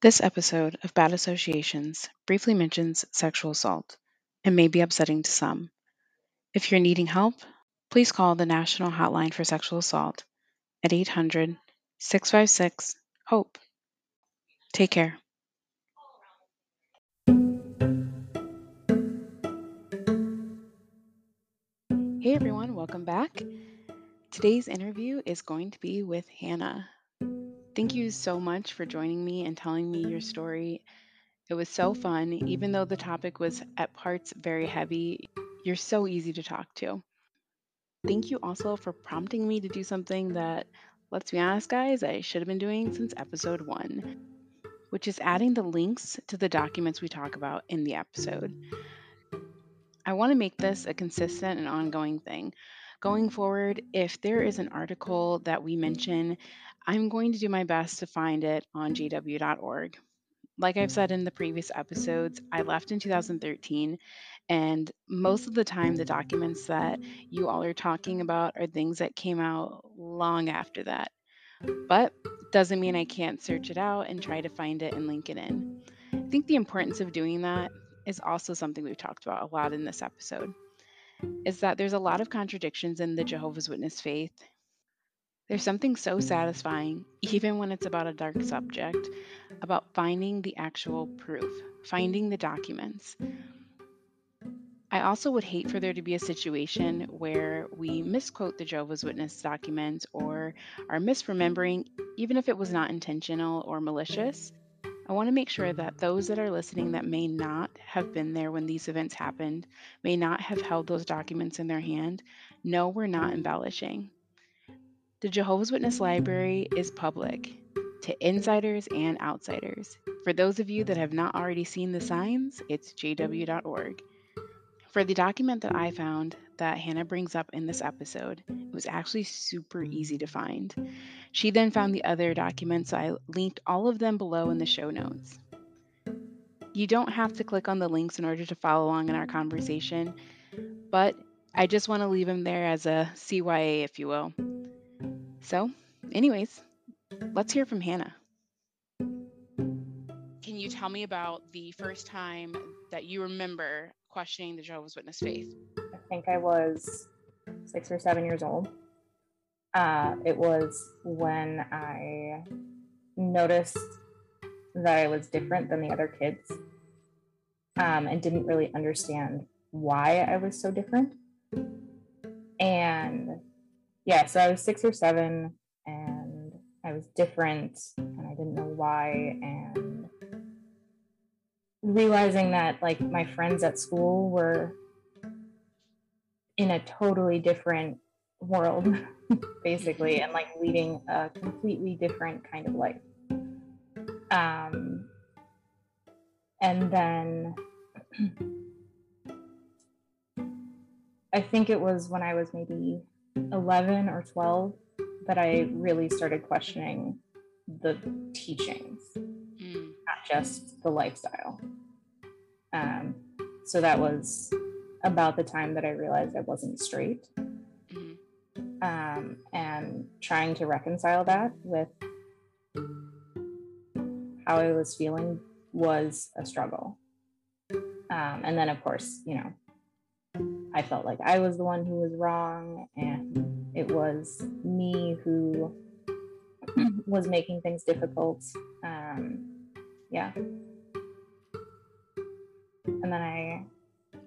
This episode of Bad Associations briefly mentions sexual assault and may be upsetting to some. If you're needing help, please call the National Hotline for Sexual Assault at 800 656 HOPE. Take care. Hey everyone, welcome back. Today's interview is going to be with Hannah. Thank mm-hmm. you so much for joining me and telling me your story. It was so mm-hmm. fun, even though the topic was at parts very heavy. You're so easy to talk to. Thank you also for prompting me to do something that, let's be honest, guys, I should have been doing since episode one, which is adding the links to the documents we talk about in the episode. I want to make this a consistent and ongoing thing. Going forward, if there is an article that we mention, I'm going to do my best to find it on jw.org. Like I've said mm. in the previous episodes, I left in 2013, and most of the time, the documents that you all are talking about are things that came out long after that. But doesn't mean I can't search it out and try to find it and link it in. I think the importance of doing that is also something we've talked about a lot in this episode. Is that there's a lot of contradictions in the Jehovah's Witness faith. There's something so satisfying, mm-hmm. even when it's about a dark subject, about finding the actual proof, finding the documents. I also would hate for there to be a situation where we misquote the Jehovah's Witness documents or are misremembering, even if it was not intentional or malicious. I want to make sure that those that are listening that may not have been there when these events happened, may not have held those documents in their hand, know we're not embellishing. The Jehovah's Witness Library is public to insiders and outsiders. For those of you that have not already seen the signs, it's jw.org. For the document that I found that Hannah brings up in this episode, it was actually super easy to find. She then found the other documents, so I linked all of them below in the show notes. You don't have to click on the links in order to follow along in our conversation, but I just want to leave them there as a CYA, if you will. So, anyways, let's hear from Hannah. Can you tell me about the first time that you remember questioning the Jehovah's Witness faith? I think I was six or seven years old. Uh, it was when I noticed that I was different than the other kids um, and didn't really understand why I was so different. And yeah, so I was six or seven and I was different and I didn't know why. And realizing that like my friends at school were in a totally different world basically and like leading a completely different kind of life um and then i think it was when i was maybe 11 or 12 that i really started questioning the teachings Mm, not just the lifestyle. Um, so that was about the time that I realized I wasn't straight. mhm, Um, and trying to reconcile that with how I was feeling was a struggle. Um, and then, of course, you know, I felt like I was the one who was wrong, and it was me who was making things difficult. Um, yeah. And then I,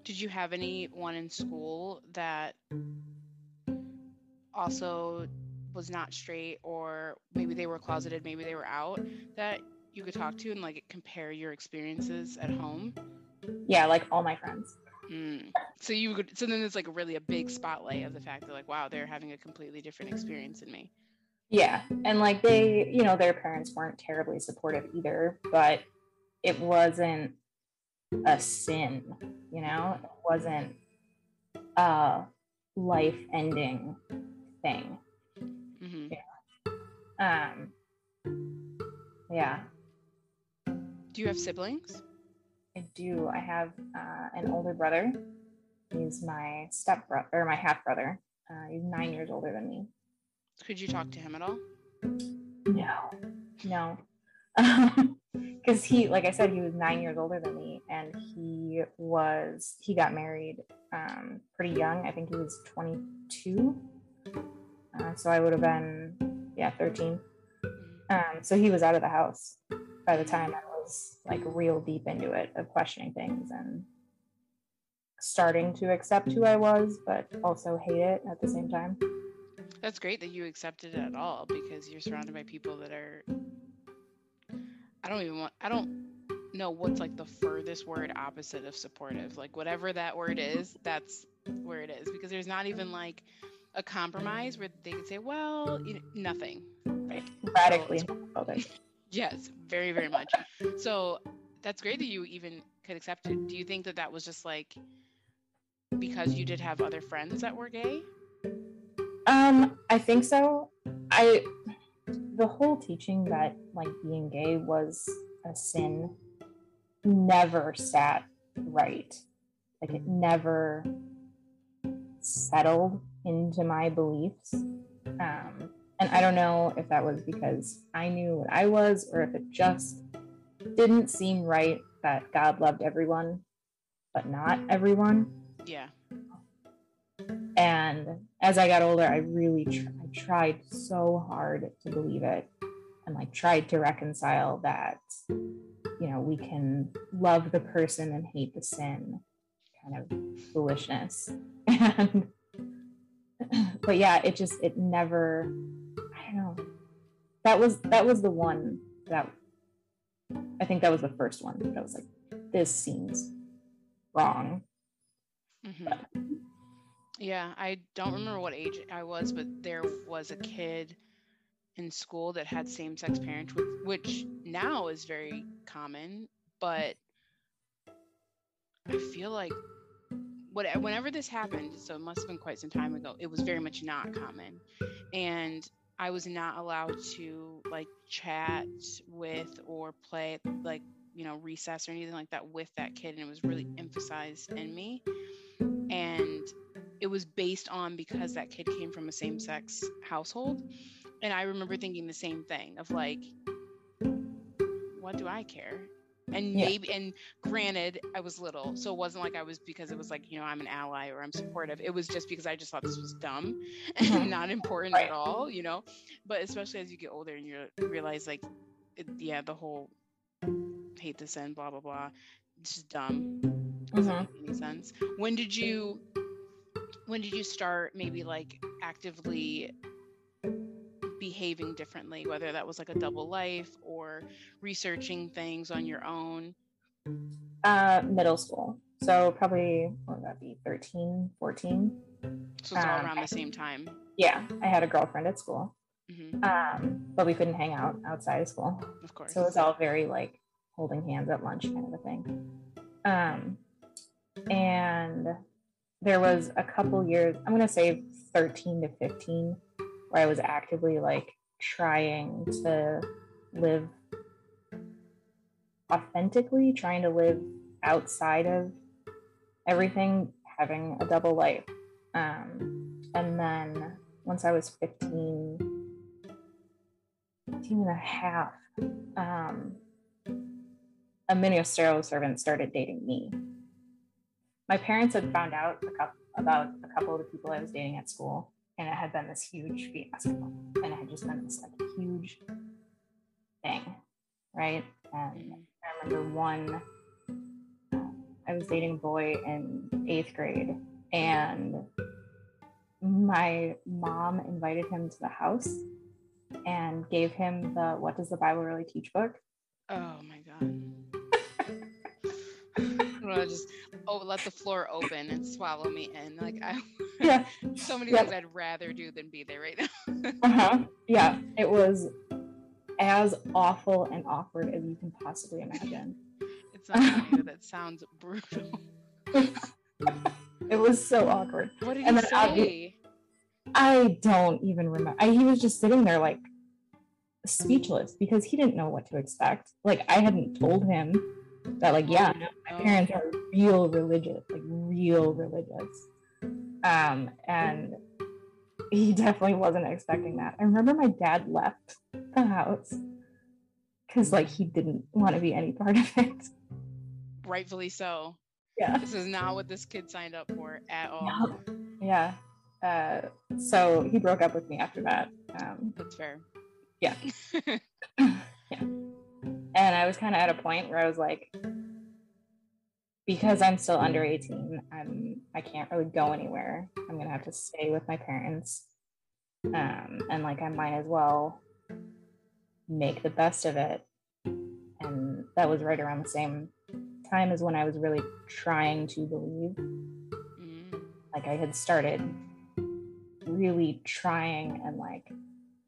Did you have anyone in school that also was not straight, or maybe they were closeted, maybe they were out, that you could talk to and like compare your experiences at home? yeah, like all my friends. Mm. So you could, so then it's like really a big spotlight of the fact that like, wow, they're having a completely different experience than me. Yeah. And like they, you know, their parents weren't terribly supportive either, but it wasn't a sin, you know, it wasn't a life ending thing. hmm Um, yeah, Do you have siblings? I do. I have uh, an older brother. He's my step brother or my half brother. Uh, he's nine years older than me. Could you talk to him at all? No, no, because he, like I said, he was nine years older than me, and he was he got married um, pretty young. I think he was 22, uh, so I would have been yeah 13. Um, so he was out of the house by the time I was like real deep into it of questioning things and starting to accept who I was, but also hate it at the same time. That's great that you accepted it at all because you're surrounded by people that are I don't even want I don't know what's like the furthest word opposite of supportive. Like whatever that word is, that's where it is because there's not even like a compromise where they can say, well, you know, nothing. Right. Radically so Yes, very very much. So that's great that you even could accept it. Do you think that that was just like because you did have other friends that were gay? Um, I think so. I the whole teaching that like being gay was a sin never sat right. Like it never settled into my beliefs. Um, and I don't know if that was because I knew what I was or if it just didn't seem right that God loved everyone, but not everyone. Yeah. And as I got older, I really tr- I tried so hard to believe it and like tried to reconcile that, you know, we can love the person and hate the sin kind of foolishness. And, but yeah, it just, it never, I don't know. That was, that was the one that I think that was the first one that was like, this seems wrong. Mm-hmm. Yeah, I don't remember what age I was, but there was a kid in school that had same sex parents, which now is very common, but I feel like what, whenever this happened, so it must have been quite some time ago, it was very much not common. And I was not allowed to like chat with or play like, you know, recess or anything like that with that kid. And it was really emphasized in me. And it was based on because that kid came from a same sex household. And I remember thinking the same thing of like, what do I care? And yeah. maybe, and granted, I was little, so it wasn't like I was because it was like, you know, I'm an ally or I'm supportive. It was just because I just thought this was dumb and mm-hmm. not important right. at all, you know. But especially as you get older and you realize, like, it, yeah, the whole hate the sin, blah blah blah, it's just dumb. Doesn't mm-hmm. make any sense. When did you when did you start maybe like actively behaving differently whether that was like a double life or researching things on your own? Uh middle school. So probably what would that be 13 14 so it's all um, around the same time? Yeah i had a girlfriend at school. Mm-hmm. um, but we couldn't hang out outside of school. Of course. So it was all very like holding hands at lunch kind of a thing. Um, and there was a couple years, I'm going to say 13 to 15, where I was actively like trying to live authentically, trying to live outside of everything, having a double life. Um, and then once I was 15, 15 and a half, um, a ministerial servant started dating me my parents had found out about a couple of the people I was dating at school, and it had been this huge fiasco, and it had just been this like huge thing, right? And I remember one, uh, I was dating a boy in eighth grade, and my mom invited him to the house and gave him the "What Does the Bible Really Teach" book. Oh my god! I just oh let the floor open and swallow me in. Like I yeah. so many things I'd rather do than be there right now. uh-huh. Yeah. It was as awful and awkward as you can possibly imagine. It's not that sounds brutal. it was so awkward. What did and he say? I don't even remember. I, he was just sitting there like speechless because he didn't know what to expect. Like I hadn't told him that like yeah my parents are real religious like real religious um and he definitely wasn't expecting that i remember my dad left the house because like he didn't want to be any part of it. Rightfully so. Yeah. This is not what this kid signed up for at all. No. Yeah. Uh, so he broke up with me after that. Um, That's fair. yeah. yeah. And I was kind of at a point where I was like, because I'm still under 18, I'm I can't really go anywhere. I'm gonna have to stay with my parents. Um, and like I might as well make the best of it. And that was right around the same time as when I was really trying to believe. Mm. Like I had started really trying and like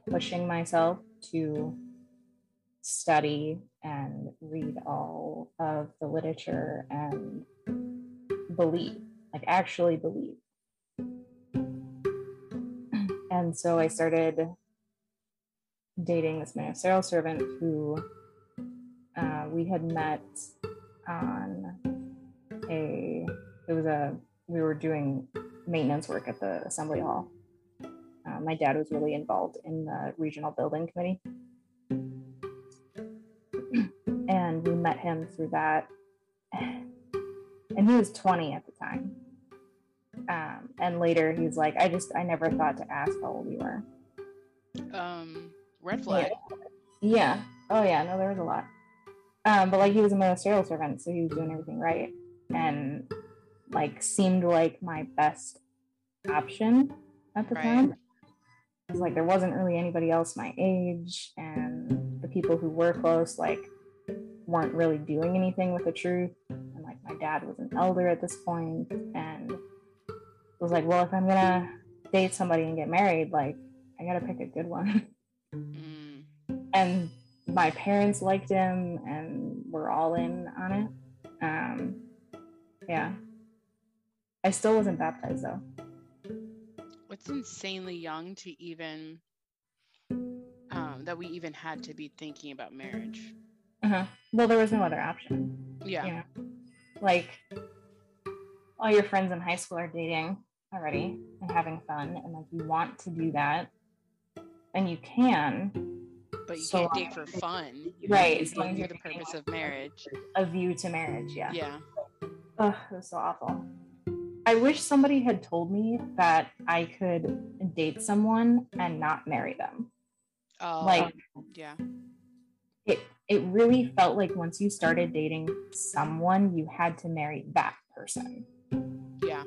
pushing myself to study and read all of the literature and believe, like actually believe. And so I started dating this ministerial servant who uh, we had met on a, it was a, we were doing maintenance work at the assembly hall. Uh, my dad was really involved in the regional building committee and we met him through that. And he was 20 at the time. Um, and later he's like, I just, I never thought to ask how old you were. Um, red flag. Yeah. Oh, yeah. No, there was a lot. Um, but like he was a ministerial servant, so he was doing everything right. And like seemed like my best option at the Right. time. It was like there wasn't really anybody else my age, and the people who were close, like, weren't really doing anything with the truth. And like my dad was an elder at this point, and was like, well, if I'm gonna date somebody and get married, like, I gotta pick a good one. Mm. and my parents liked him and were all in on it. Um, yeah. I still wasn't baptized though. It's insanely young to even um, that we even had to be thinking about marriage. Uh-huh. Well, there was no other option. Yeah. You know, like all your friends in high school are dating already and having fun, and like you want to do that, and you can. But you So can't date for fun. You Right, It's as for the purpose of marriage. A view to marriage, yeah. Yeah. Ugh, it was so awful. I wish somebody had told me that I could date someone and not marry them. Oh, Like yeah. it it really felt like once you started dating someone, you had to marry that person. Yeah.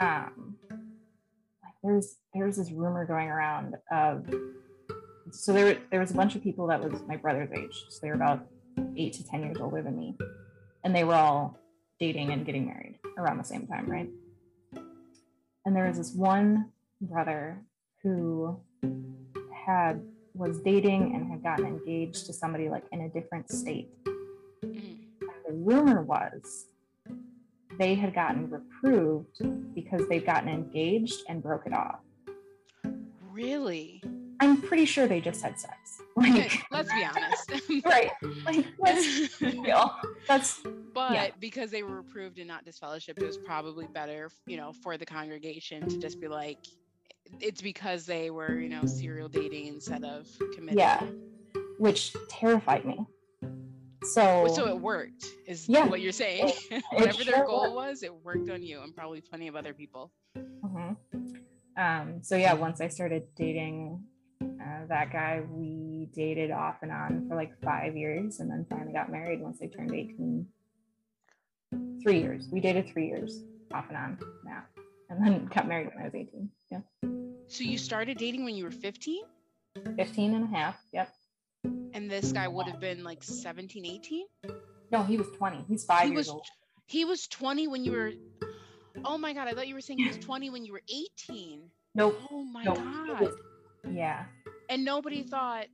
Um like there's there's this rumor going around of so there there was a bunch of people that was my brother's age. So they were about eight to ten years older than me. And they were all dating and getting married around the same time, right? And there was this one brother who had was dating and had gotten engaged to somebody like in a different state. Mhm. And the rumor was they had gotten reproved because they'd gotten engaged and broke it off. Really? I'm pretty sure they just had sex. Like, let's be honest. right. Like, let's be real. That's but Yeah. because they were reproved and not disfellowshipped, it was probably better, you know, for the congregation to just be like, it's because they were, you know, serial dating instead of committing. Yeah. which terrified me. So, So it worked, is Yeah. what you're saying. Whatever their sure goal was, it worked on you and probably plenty of other people. Mhm. Um, so yeah, once I started dating uh, that guy, we dated off and on for like five years, and then finally got married once I turned eighteen. Three years. We dated three years off and on. now, and then got married when I was eighteen. Yeah, So you started dating when you were 15? 15 and a half. Yep. And this guy would have been like 17, 18? No, he was twenty. He's five He years was old. he was 20 when you were Oh my god, I thought you were saying he was 20 when you were 18. Nope. Oh my Nope, god. was- Yeah. And nobody thought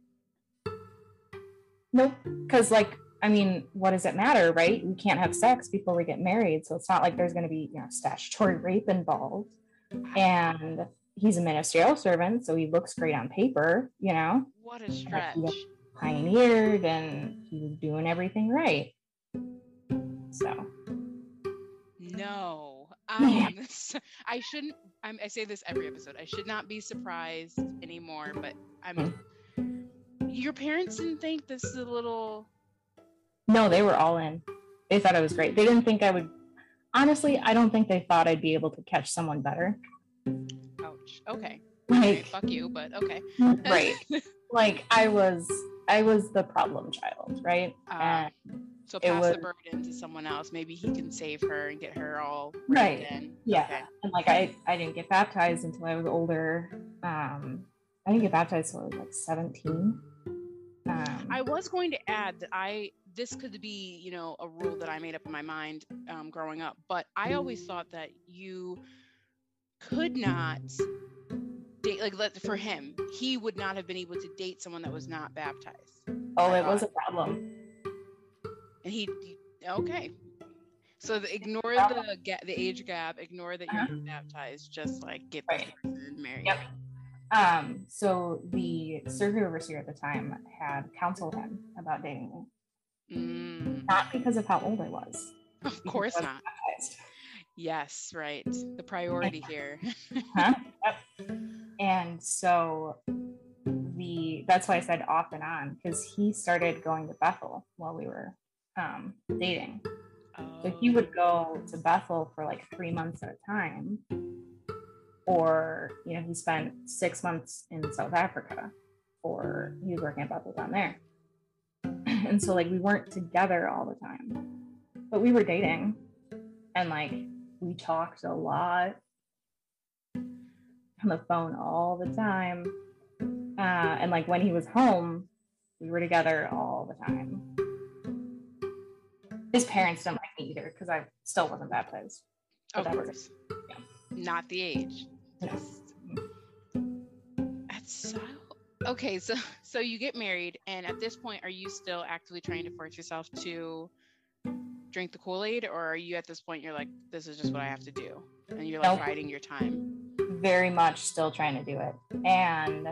Nope. Because, like, I mean, what does it matter, right? We can't have sex before we get married. So it's not like there's going to be, you know, statutory rape involved. And he's a ministerial servant. So he looks great on paper, you know, what a stretch. pioneered and he was doing everything right. So, No. Um, I shouldn't I'm, I say this every episode. I should not be surprised anymore, but I'm your parents didn't think this is a little. No, they were all in. They thought it was great. They didn't think I would. Honestly, I don't think they thought I'd be able to catch someone better. Okay. Like, Okay, fuck you, but okay. right. like I was, I was the problem child, right? And So pass the burden to someone else. Maybe he can save her and get her all Right. In. Yeah. Okay. and like I, I didn't get baptized until I was older. Um, I didn't get baptized until I was like seventeen. Um, I was going to add that I this could be you know a rule that I made up in my mind um, growing up, but I always thought that you could not date like let, for him he would not have been able to date someone that was not baptized, oh, it was a problem. and he he- okay. So the, ignore the the age gap, ignore that you're Uh-huh. not baptized, just like get Right. this person married. Yep. Um, so the circuit overseer at the time had counseled him about dating me, Mm, not because of how old I was. of course not. baptized. Yes, right. The priority here. Huh? Yep. And so the that's why I said off and on because he started going to Bethel while we were um, dating. So he would go to Bethel for like three months at a time, or you know he spent six months in South Africa, or he was working at Bethel down there. And so like we weren't together all the time, but we were dating, and like we talked a lot on the phone all the time. Uh, and like when he was home, we were together all the time. His parents didn't like me either because I still wasn't baptized. Of was- course. yeah. Not the age. Just- That's so okay. So so you get married, and at this point, are you still actively trying to force yourself to drink the Kool Aid, or are you at this point you're like, this is just what I have to do, and you're like Nope. biding your time? Very much still trying to do it. And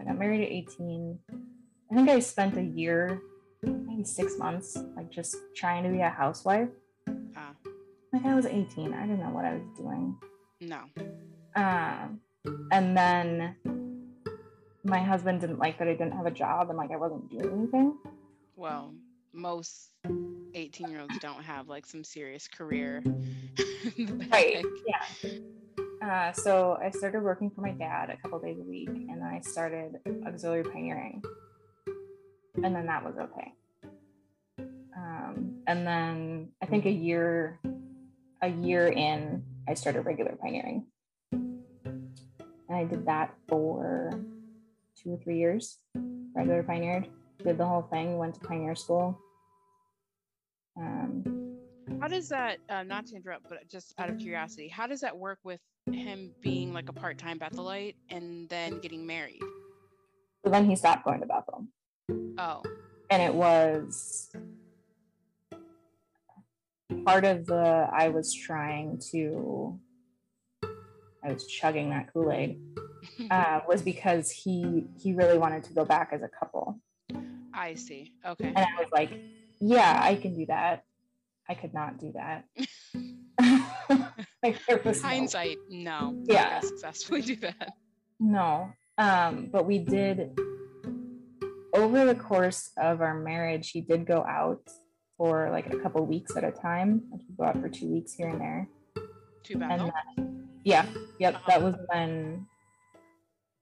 I got married at 18. I think I spent a year, maybe six months, like just trying to be a housewife. Ah, Like I was 18. I didn't know what I was doing. no. Um, and then my husband didn't like that I didn't have a job and like I wasn't doing anything. Well, most 18 year olds don't have like some serious career. Right. Yeah. Uh, so I started working for my dad a couple days a week, and then I started auxiliary pioneering, and then that was okay. Um, and then I think a year, a year in, I started regular pioneering, and I did that for two or three years. Regular pioneered, did the whole thing, went to pioneer school. Um, How does that, uh, not to interrupt, but just out of curiosity, how does that work with him being like a part time Bethelite and then getting married? so then he stopped going to Bethel. Oh, and it was part of the I was trying to I was chugging that Kool-Aid uh, was because he he really wanted to go back as a couple I see. Okay. and I was like yeah I can do that I could not do that like there no- Hindsight, no. Yeah. Successfully do that. No. Um, but we did over the course of our marriage, he did go out for like a couple weeks at a time. Go out for two weeks here and there. Too bad. And then, yeah, yep, that was when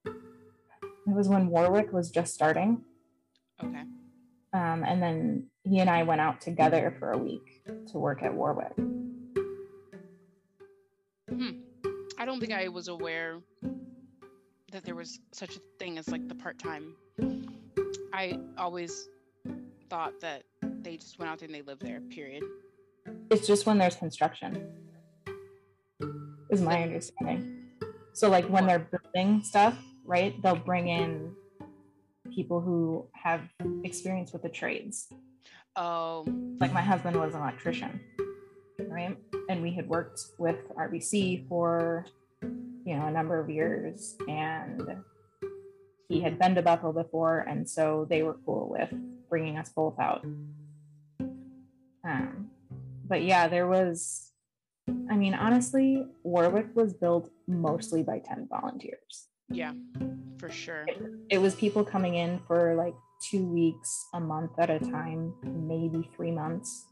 it was when Warwick was just starting. Okay. Um, and then he and I went out together for a week to work at Warwick. Hmm. I don't think I was aware that there was such a thing as like the part time. I always thought that they just went out there and they lived there, period. It's just when there's construction, is my understanding. So, like when they're building stuff, right? They'll bring in people who have experience with the trades. Oh, Like my husband was an electrician, right? And we had worked with RBC for, you know, a number of years, and he had been to Bethel before, and so they were cool with bringing us both out. Um, but yeah, there was, I mean, honestly, Warwick was built mostly by 10 volunteers. Yeah, for sure. It, it was people coming in for like two weeks, a month at a time, maybe three months.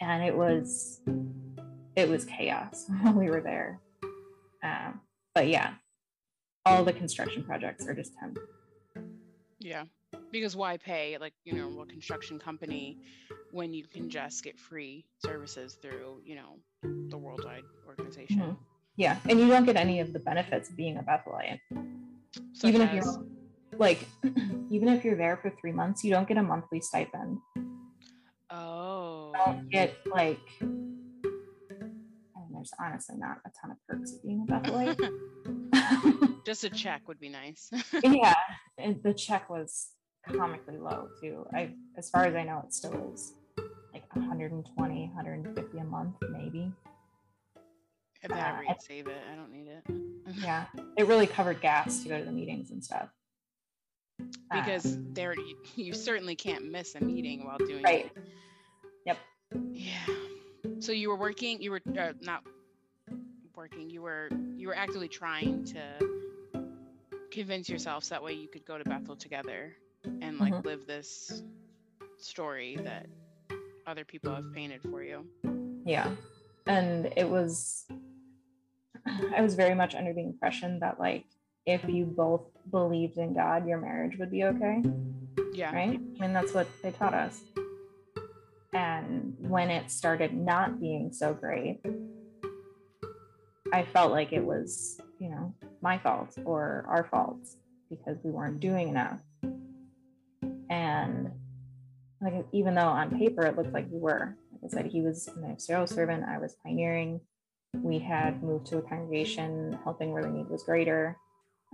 And it was it was chaos when we were there. Um, but yeah, all the construction projects are just temp. Yeah. Because why pay like, you know, a construction company when you can just get free services through, you know, the worldwide organization. Mhm. Yeah. And you don't get any of the benefits of being a Bethelite. Such even if you're like even if you're there for three months, you don't get a monthly stipend. Oh. You don't get like and there's honestly not a ton of perks of being a Bethelite. Just a check would be nice. yeah. And the check was comically low too. I as far as I know it still is like 120, 150 a month, maybe. At that Uh, rate, save it. I don't need it. Yeah. It really covered gas to go to the meetings and stuff. Uh, because there you, you certainly can't miss a meeting while doing Right. it. Yep. Yeah. So you were working. You were uh, not working. You were you were actively trying to convince yourself so that way you could go to Bethel together and like Mhm. live this story that other people have painted for you. yeah and it was i was very much under the impression that like if you both believed in god your marriage would be okay Yeah. right? I mean that's what they taught us. And when it started not being so great i felt like it was you know my fault or our fault because we weren't doing enough. And like even though on paper it looked like we were like i said he was a ministerial servant i was pioneering. We had moved to a congregation helping where the need was greater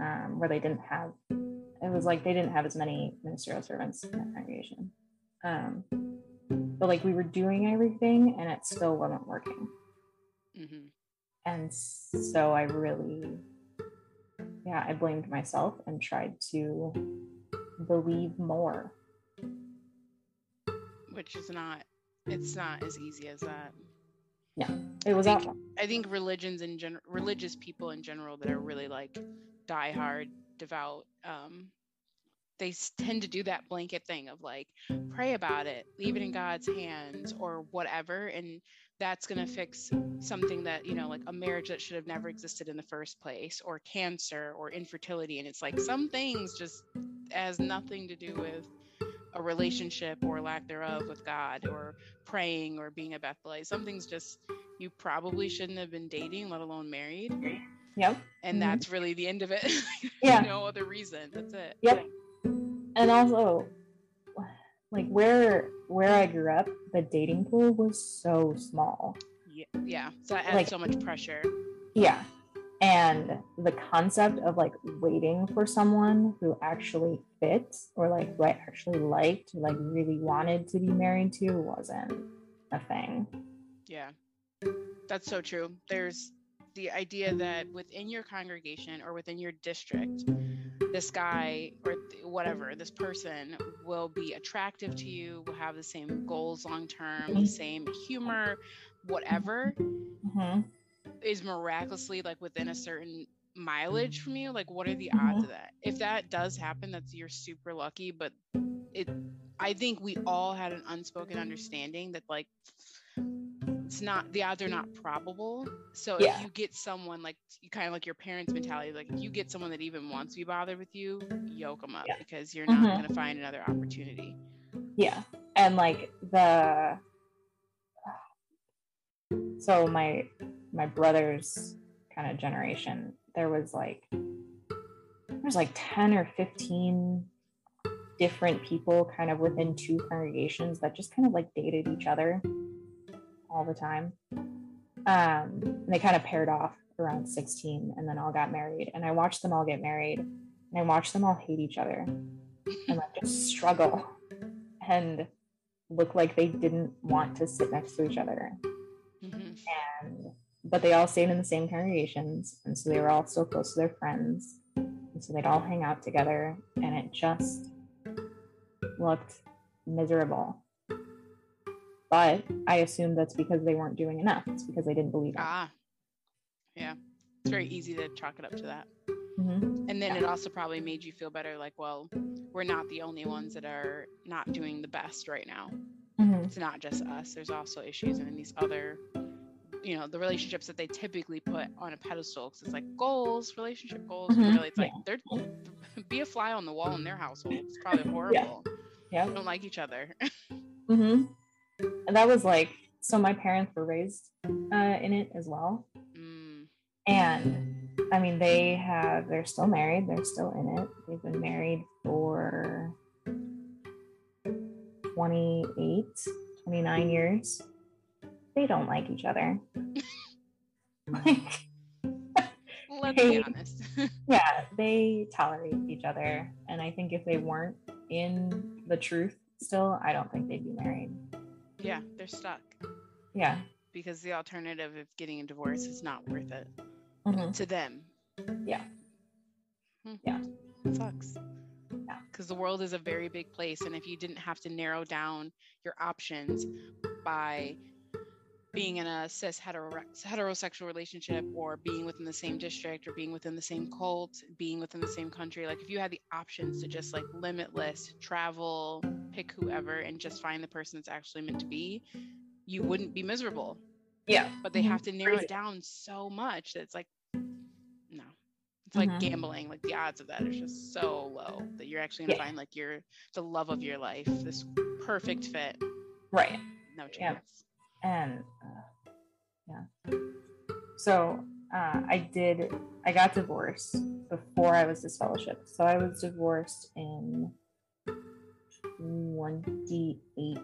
um, where they didn't have it was like they didn't have as many ministerial servants in that congregation um, but like we were doing everything and it still wasn't working hmm and so i really yeah i blamed myself and tried to believe more Which is not. It's not as easy as that. Yeah it was think- awful I think religions in general, religious people in general that are really like diehard, devout, um, they tend to do that blanket thing of like pray about it, leave it in God's hands, or whatever, and that's gonna fix something that you know, like a marriage that should have never existed in the first place, or cancer, or infertility, and it's like some things just has nothing to do with a relationship or lack thereof with God, or praying, or being a Bethelite. Some things just you probably shouldn't have been dating, let alone married. Yep And Mhm. that's really the end of it. Yeah. no other reason. That's it. Yep. and also like where where i grew up the dating pool was so small Yeah. Yeah. So I had Like- so much pressure. yeah and the concept of like waiting for someone who actually fits or like who i actually liked like really wanted to be married to wasn't a thing Yeah. That's so true. There's the idea that within your congregation or within your district, this guy or th- whatever, this person will be attractive to you, will have the same goals long term, the same humor, whatever. Mhm. is miraculously like within a certain mileage from you like what are the odds of that if that does happen that's you're super lucky but it i think we all had an unspoken understanding that like it's not the odds are not probable so Yeah. if you get someone like you kind of like your parents mentality like if you get someone that even wants to be bothered with you yoke them up Yeah. because you're not Mhm. going to find another opportunity Yeah. And like the so my my brother's kind of generation, there was like there's like 10 or 15 different people kind of within two congregations that just kind of like dated each other all the time. Um, and they kind of paired off around 16 and then all got married. And I watched them all get married and I watched them all hate each other and like just struggle and look like they didn't want to sit next to each other. Mhm. And but they all stayed in the same congregations, and so they were all so close to their friends, and so they'd all hang out together, and it just looked miserable. But I assume that's because they weren't doing enough. It's because they didn't believe it. ah yeah It's very easy to chalk it up to that. Mhm. And then Yeah. it also probably made you feel better like, well, we're not the only ones that are not doing the best right now. Mhm. It's not just us. There's also issues in these other, you know, the relationships that they typically put on a pedestal because it's like goals, relationship goals. Mhm. Really, it's like they're be a fly on the wall in their household. It's probably horrible. Yeah. They don't like each other. hmm And that was like, so my parents were raised uh, in it as well. mm, And I mean, they have, they're still married, they're still in it. They've been married for 28, 29 years. They don't like each other. like, let's Hey. be honest. yeah, they tolerate each other. And I think if they weren't in the truth still, I don't think they'd be married. Yeah, they're stuck Yeah. because the alternative of getting a divorce is not worth it Mhm. to them. Yeah. Hmm. Yeah. It sucks. Yeah. Because the world is a very big place. And if you didn't have to narrow down your options by being in a cis heterosexual relationship or being within the same district or being within the same cult, being within the same country, like if you had the options to just like limitless travel, pick whoever, and just find the person that's actually meant to be, you wouldn't be miserable Yeah. but they have to narrow Crazy. it down so much that it's like no it's like Mhm. gambling like the odds of that are just so low that you're actually gonna Yeah. find like your the love of your life this perfect fit Right. no Yeah. And uh, yeah. So uh, i did i got divorced before i was disfellowshipped so i was divorced in 2018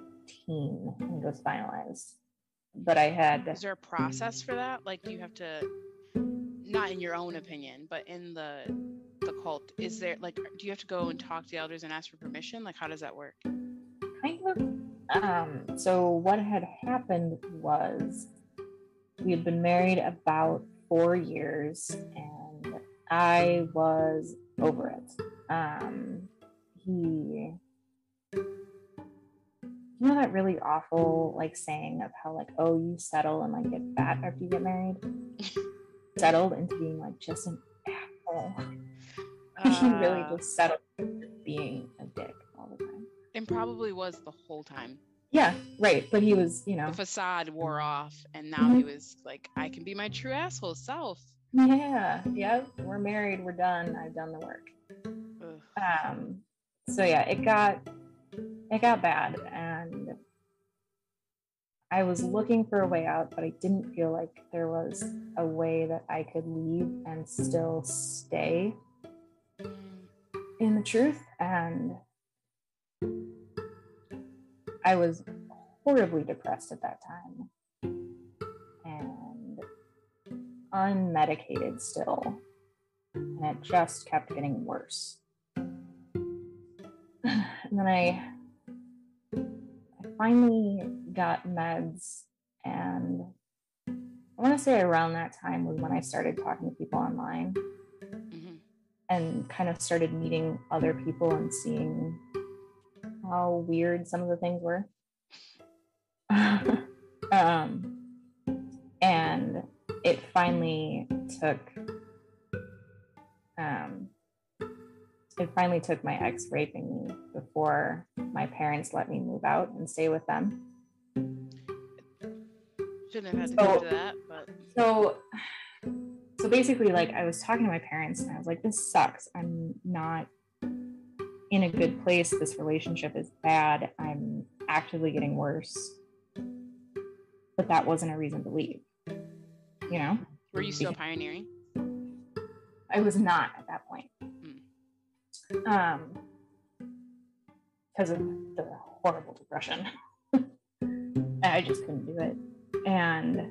and it was finalized. But i had is there a process for that? Like do you have to not in your own opinion but in the the cult is there like do you have to go and talk to the elders and ask for permission? Like how does that work? Kind of um so what had happened was we had been married about four years and i was over it. Um he you know that really awful like saying of how like oh you settle and like get fat after you get married? Settled into being like just an asshole. He really Uh, just settled into being a dick all the time and probably was the whole time yeah right but he was you know the facade wore off and now Mhm. he was like i can be my true asshole self Yeah, yeah, we're married, we're done. I've done the work. Ugh. Um, so yeah, it got it got bad and I was looking for a way out, but I didn't feel like there was a way that I could leave and still stay in the truth. And I was horribly depressed at that time and unmedicated still. And it just kept getting worse. And then I, I finally got meds, and I want to say around that time was when I started talking to people online Mhm. and kind of started meeting other people and seeing how weird some of the things were. um, and it finally took um, it finally took my ex raping me before my parents let me move out and stay with them. shouldn't have had to So- go to that but so so basically like i was talking to my parents and i was like this sucks i'm not in a good place this relationship is bad i'm actively getting worse. But that wasn't a reason to leave you know? Were you still pioneering? I was not at that point. Um because of the horrible depression. I just couldn't do it. And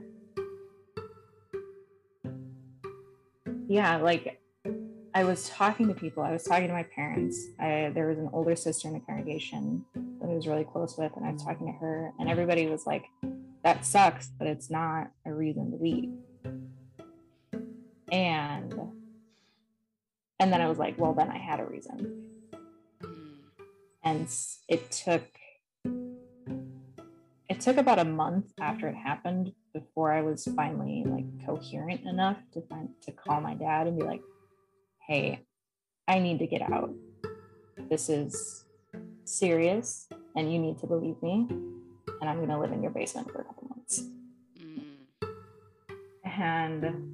yeah like i was talking to people i was talking to my parents I, there was an older sister in the congregation that i was really close with and i was talking to her and everybody was like that sucks but it's not a reason to leave. And and then i was like well then i had a reason. And it took it took about a month after it happened before I was finally like coherent enough to find to call my dad and be like, "Hey, I need to get out. This is serious, and you need to believe me. And I'm going to live in your basement for a couple months." Mm. And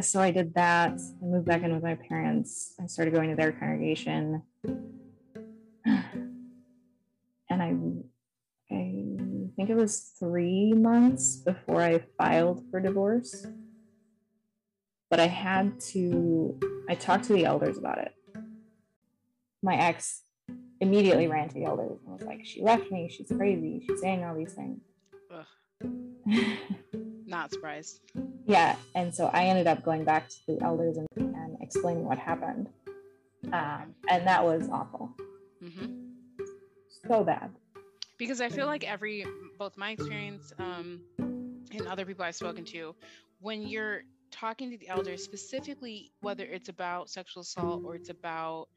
so I did that. I moved back in with my parents. I started going to their congregation. And I I think it was three months before I filed for divorce. But I had to I talked to the elders about it. My ex immediately ran to the elders and was like, She left me, she's crazy, she's saying all these things. Not surprised. Yeah. And so I ended up going back to the elders and, and explaining what happened. Um, and that was awful. Mm-hmm. So bad. Because I feel like every, both my experience um, and other people I've spoken to, when you're talking to the elders, specifically whether it's about sexual assault or it's about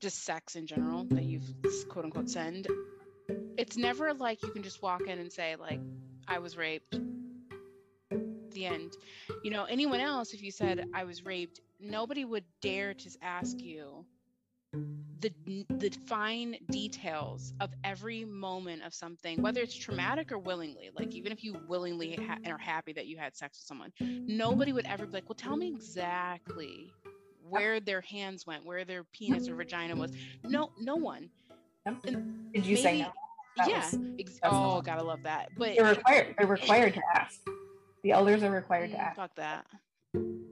just sex in general that you've quote unquote send, it's never like you can just walk in and say, like, I was raped the end. You know, anyone else, if you said I was raped, nobody would dare to ask you the the fine details of every moment of something, whether it's traumatic or willingly. Like even if you willingly ha- are happy that you had sex with someone, nobody would ever be like, "Well, tell me exactly where their hands went, where their penis or vagina was." No, no one. And Did you maybe, say no? That yeah. Was, ex- oh, gotta love that. But they're required. They're required to ask. The elders are required to mm, ask act. Fuck that.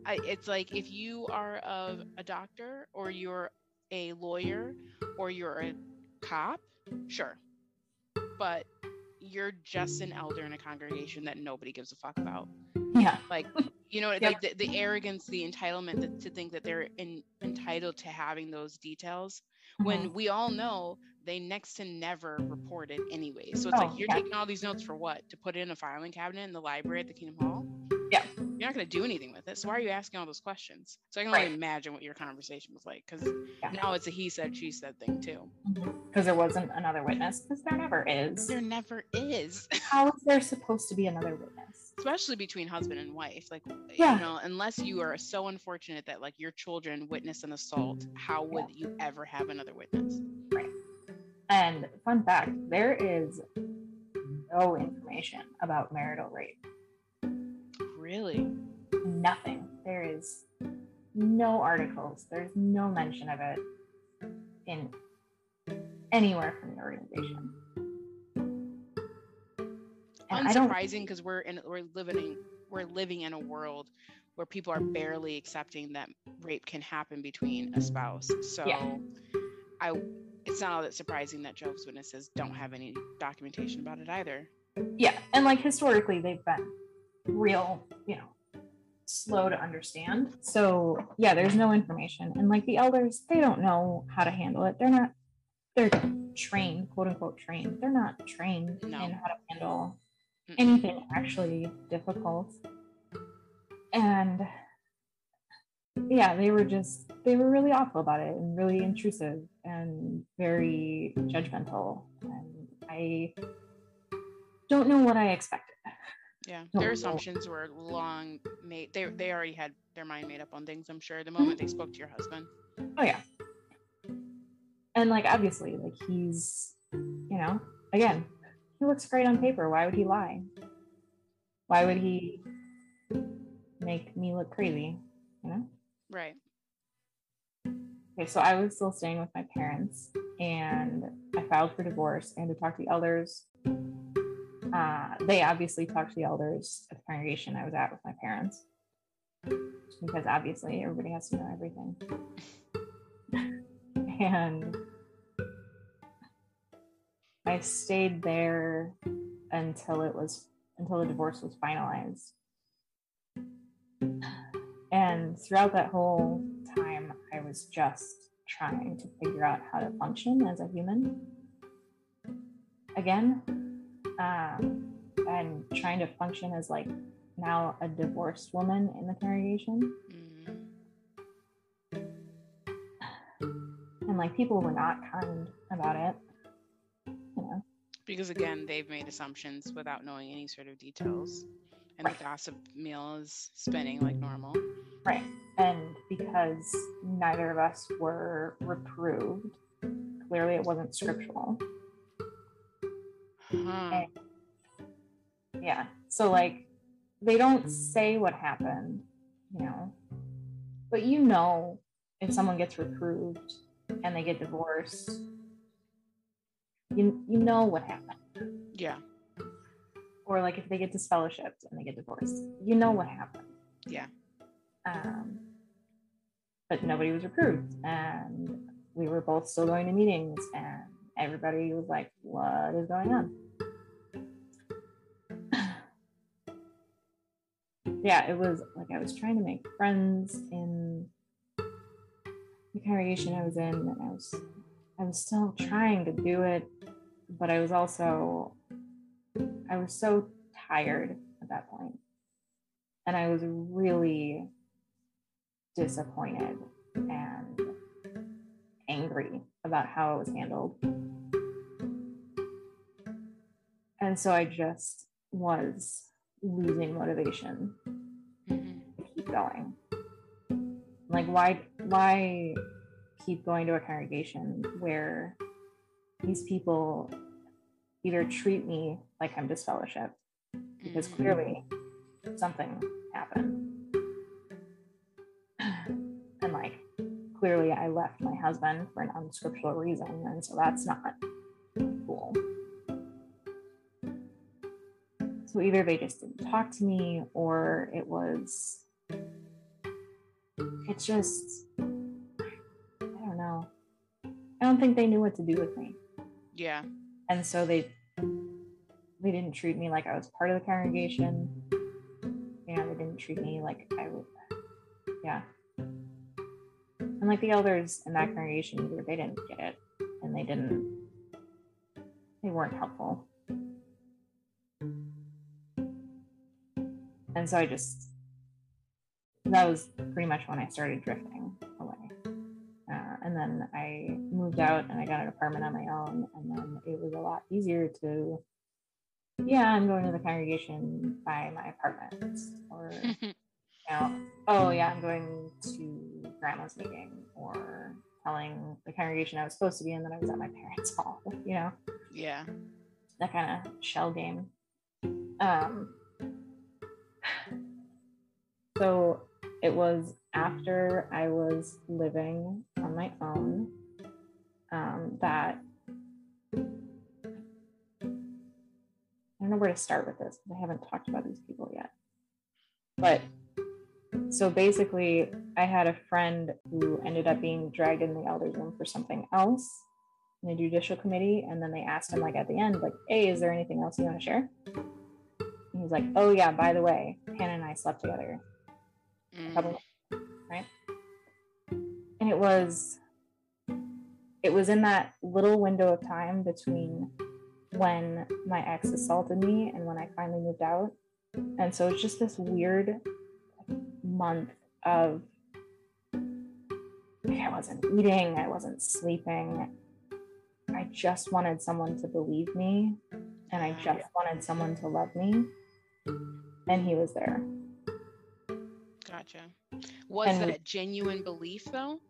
I, it's like if you are of a doctor or you're a lawyer or you're a cop, sure. But you're just an elder in a congregation that nobody gives a fuck about. Yeah. Like, you know, like the, the arrogance, the entitlement to, to think that they're in, entitled to having those details mm-hmm. when we all know they next to never report it anyway. So it's oh, like you're yeah. taking all these notes for what? To put it in a filing cabinet in the library at the Kingdom Hall? Yeah. You're not going to do anything with it. So why are you asking all those questions? So I can only imagine what your conversation was like because yeah. now it's a he said, she said thing too. Because mm-hmm. there wasn't another witness. Because there never is. There never is. How is there supposed to be another witness? Especially between husband and wife. Like, yeah. you know, unless you are so unfortunate that like your children witness an assault, how would yeah. you ever have another witness? Right. And fun fact there is no information about marital rape. Really? Nothing. There is no articles, there's no mention of it in anywhere from the organization. And Unsurprising because we're in we're living in, we're living in a world where people are barely accepting that rape can happen between a spouse. So yeah. I it's not all that surprising that Jehovah's Witnesses don't have any documentation about it either. Yeah, and like historically, they've been real, you know, slow to understand. So yeah, there's no information, and like the elders, they don't know how to handle it. They're not, they're trained, quote unquote, trained. They're not trained no. in how to handle anything actually difficult. And yeah, they were just they were really awful about it and really intrusive and very judgmental. And I don't know what I expected. Yeah, their assumptions were long made. They they already had their mind made up on things. I'm sure the moment they spoke to your husband. Oh yeah, and like obviously, like he's, you know, again, he looks great on paper. Why would he lie? Why would he make me look crazy? You know. Right. Okay, so I was still staying with my parents and I filed for divorce. and to talk to the elders. Uh, they obviously talked to the elders at the congregation I was at with my parents because obviously everybody has to know everything. and I stayed there until it was until the divorce was finalized. And throughout that whole time, I was just trying to figure out how to function as a human again. Um, and trying to function as like now a divorced woman in the congregation. Mm-hmm. And like people were not kind about it. You know. Because again, they've made assumptions without knowing any sort of details. And Right. the gossip meal is spinning like normal. Right. And because neither of us were reproved, clearly it wasn't scriptural. Huh. Yeah. So, like, they don't say what happened, you know, but you know if someone gets reproved and they get divorced, you, you know what happened. Yeah. Or, like, if they get disfellowshipped and they get divorced, you know what happened. Yeah. Um, but nobody was reproved, and we were both still going to meetings, and everybody was like, "What is going on?" Yeah, it was like I was trying to make friends in the congregation I was in, and I was I was still trying to do it, but I was also I was so tired at that point, and I was really disappointed and angry about how it was handled. And so I just was losing motivation Mhm. to keep going. Like why why keep going to a congregation where these people either treat me like I'm disfellowshipped because Mhm. clearly something happened. And like clearly I left my husband for an unscriptural reason, and so that's not cool. So either they just didn't talk to me or it was it's just I don't know. I don't think they knew what to do with me Yeah. and so they they didn't treat me like I was part of the congregation. You know, they didn't treat me like I would. Yeah, and like the elders in that congregation, either they didn't get it, and they didn't. They weren't helpful, and so I just. That was pretty much when I started drifting away. Uh, and then I moved out and I got an apartment on my own. And then it was a lot easier to, yeah, I'm going to the congregation by my apartment. Or, you know, oh, yeah, I'm going to grandma's meeting. Or telling the congregation I was supposed to be in that I was at my parents' hall, you know, yeah. that kind of shell game. Um, so it was after I was living on my own um, that I don't know where to start with this because I haven't talked about these people yet. But so basically, I had a friend who ended up being dragged in the elders room for something else in the judicial committee, and then they asked him like at the end, like, "Hey, is there anything else you want to share?" And he's like, "Oh yeah, by the way, Hannah and I slept together Mm. couple right? And it was it was in that little window of time between when my ex assaulted me and when i finally moved out. And so it's just this weird month of i wasn't eating i wasn't sleeping. I just wanted someone to believe me and i just wanted someone to love me. And he was there Gotcha. Was And- that a genuine belief though?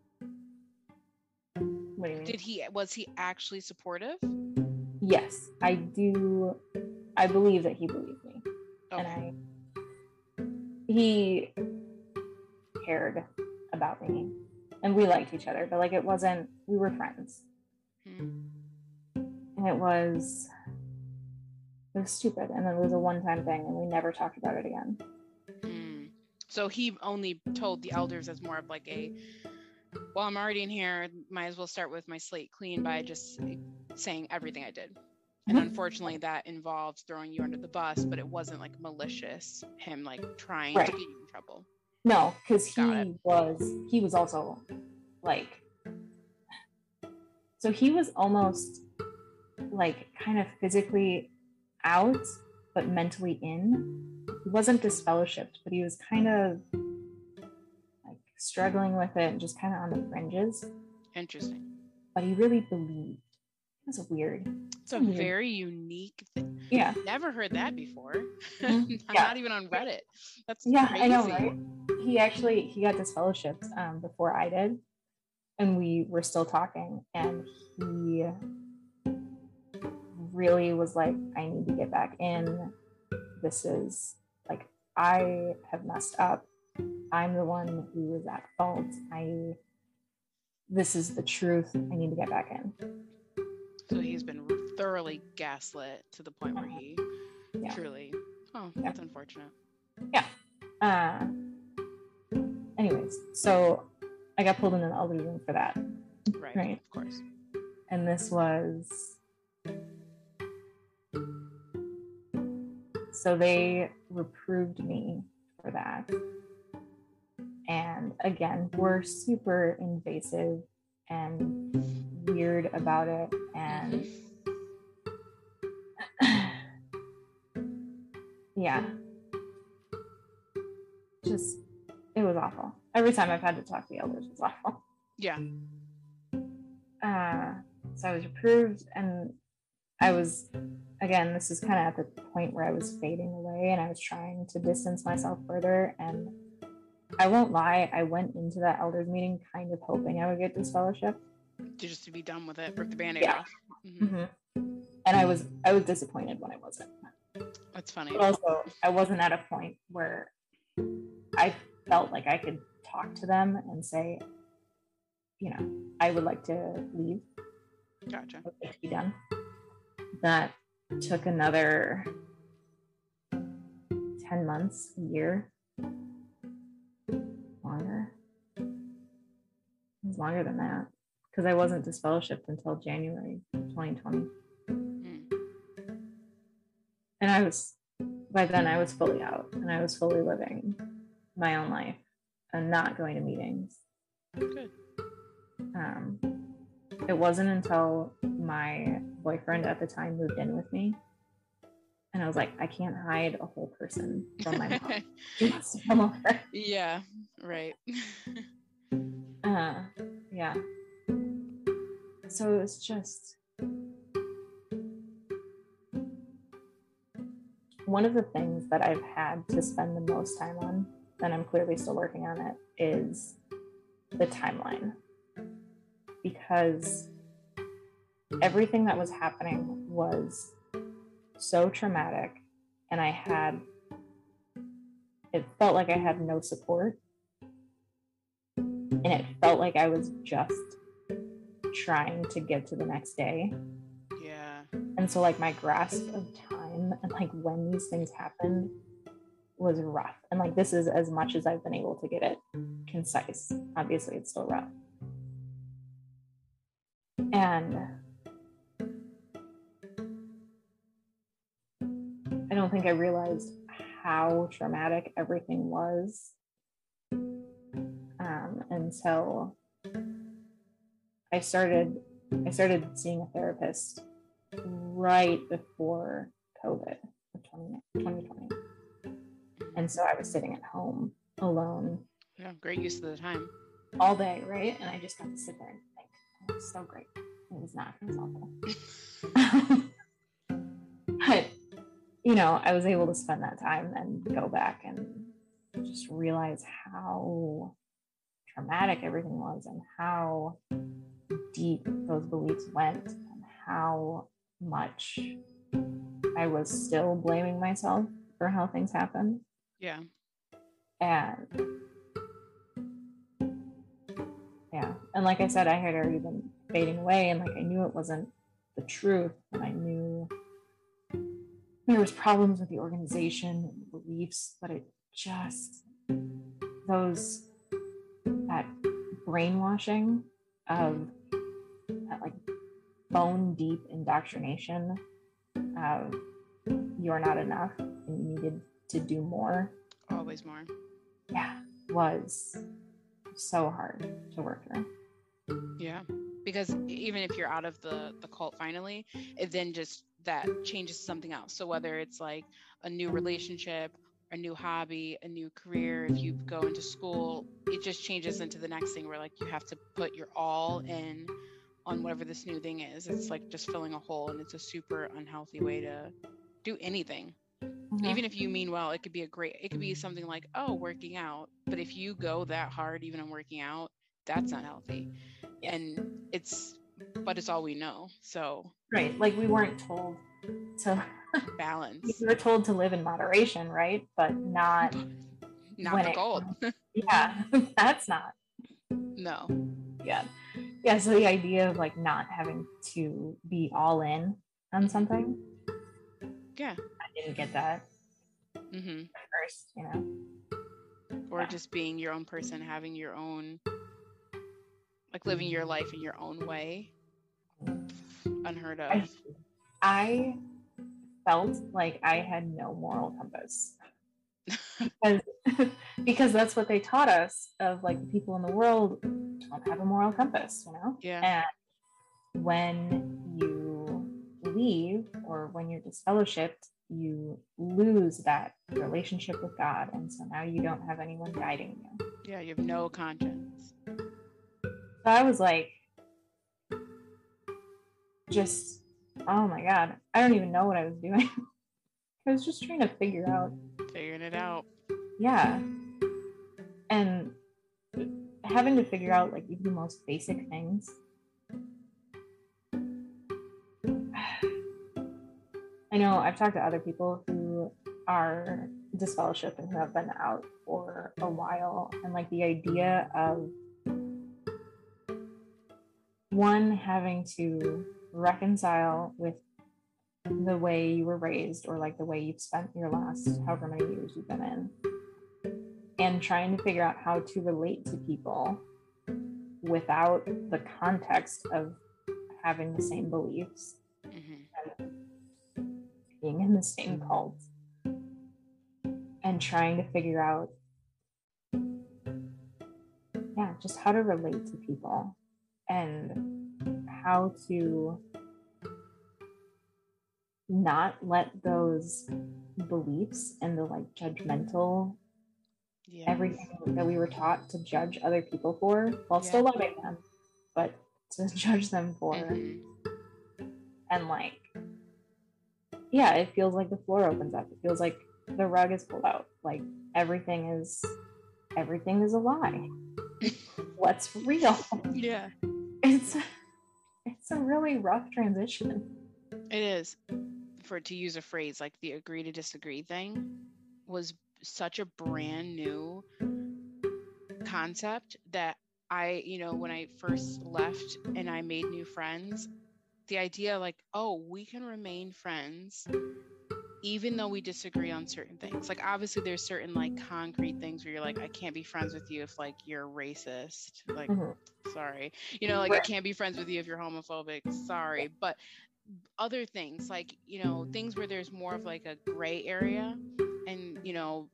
what do you mean Did he was he actually supportive? yes i do i believe that he believed me and i he cared about me and we liked each other but like it wasn't we were friends Hmm. and it was it was stupid and then it was a one-time thing and we never talked about it again. So he only told the elders as more of like a, well, I'm already in here. Might as well start with my slate clean by just saying everything I did. And Mhm. unfortunately, that involved throwing you under the bus, but it wasn't like malicious. Him like trying Right. to get you in trouble. no because he was he was also like so he was almost like kind of physically out but mentally in he wasn't disfellowshipped but he was kind of like struggling with it and just kind of on the fringes Interesting. but he really believed That's weird. It's a Weird. very unique. Th- Yeah. Never heard that before. Mhm. Yeah. Not even on Reddit. That's Yeah, crazy. I know, right? He actually he got disfellowshipped um, before I did, and we were still talking, and he really was like, "I need to get back in. This is I have messed up. I'm the one who was at fault. I this is the truth. I need to get back in." So he's been thoroughly gaslit to the point where he Yeah. truly. Oh, Yeah. that's unfortunate. Yeah. Uh, anyways, so I got pulled into the elder room for that. Right. Right. Of course. and this was so they reproved me for that. And again were super invasive and weird about it and yeah. Just it was awful. Every time i've had to talk to the elders it's awful. Yeah. uh, so I was reproved, and I was, again, this is kind of at the point where I was fading away and I was trying to distance myself further. And I won't lie, I went into that elders meeting kind of hoping I would get disfellowship. To just to be done with it, rip the band-aid Yeah. off. Mhm. And I was, I was disappointed when I wasn't. That's funny. But also, I wasn't at a point where I felt like I could talk to them and say, you know, I would like to leave. Gotcha. be done. That took another 10 months, a year, longer. It was longer than that because I wasn't disfellowshipped until January 2020. Mm. And I was, by then, I was fully out and I was fully living my own life and not going to meetings. Good. um, it wasn't until my boyfriend at the time moved in with me. And i was like i can't hide a whole person from my mom. She wants to come over yeah. Right. uh, yeah. So it was just one of the things that i've had to spend the most time on and i'm clearly still working on it is the timeline. Because everything that was happening was so traumatic and i had it felt like i had no support. And it felt like i was just trying to get to the next day. Yeah. and so like my grasp of time and like when these things happened was rough. And like this is as much as i've been able to get it concise. Obviously it's still rough. And don't think i realized how traumatic everything was um, until i started i started seeing a therapist right before covid of 20, 2020 and so i was sitting at home alone Yeah. Great use of the time. all day, right? And I just got to sit there and think, oh, it was so great. It was not, it was awful. you know, I was able to spend that time and go back and just realize how traumatic everything was and how deep those beliefs went and how much I was still blaming myself for how things happened Yeah. and yeah and like i said i had already been fading away and like i knew it wasn't the truth and i knew there was problems with the organization and the beliefs but it just those that brainwashing of that like bone deep indoctrination of you're not enough and you needed to do more Always more. yeah was so hard to work through Yeah. Because even if you're out of the the cult finally, it then just that changes something else. So whether it's like a new relationship, a new hobby, a new career, if you go into school, it just changes into the next thing where like you have to put your all in on whatever this new thing is. It's like just filling a hole and it's a super unhealthy way to do anything. Even if you mean well, it could be a great it could be something like, oh, working out. But if you go that hard even on working out, that's not healthy. And it's but it's all we know. So right. Like we weren't told to balance. we were told to live in moderation, right? But not Not the it gold. yeah, that's not no. yeah. Yeah. So the idea of like not having to be all in on something, Yeah. I didn't get that Mm-hmm. at first, you know. Or Yeah. just being your own person, having your own like living your life in your own way. Unheard of. I, I felt like I had no moral compass. because because that's what they taught us of like the people in the world don't have a moral compass, you know? Yeah. And when you leave or when you're disfellowshipped, you lose that relationship with God. And so now you don't have anyone guiding you. Yeah, you have no conscience. I was like, just, oh my God, I don't even know what I was doing. I was just trying to figure out, Figuring it out. yeah. And having to figure out like even the most basic things. I know I've talked to other people who are disfellowship and who have been out for a while, and like the idea of one having to reconcile with the way you were raised or like the way you've spent your last however many years you've been in. And trying to figure out how to relate to people without the context of having the same beliefs hmm being in the same cult. And trying to figure out yeah just how to relate to people and how to not let those beliefs and the like judgmental Yeah. everything that we were taught to judge other people for while still loving them but to judge them for Mhm. and like yeah it feels like the floor opens up it feels like the rug is pulled out like everything is everything is a lie what's real Yeah. It's it's a really rough transition It is. For to use a phrase like the agree to disagree thing was such a brand new concept that I, you know, when I first left and I made new friends, the idea like, oh, we can remain friends even though we disagree on certain things. Like obviously there's certain like concrete things where you're like, I can't be friends with you if like you're racist. Like Mhm. sorry. You know, like I can't be friends with you if you're homophobic. Sorry. But other things like, you know, things where there's more of like a gray area and, you know,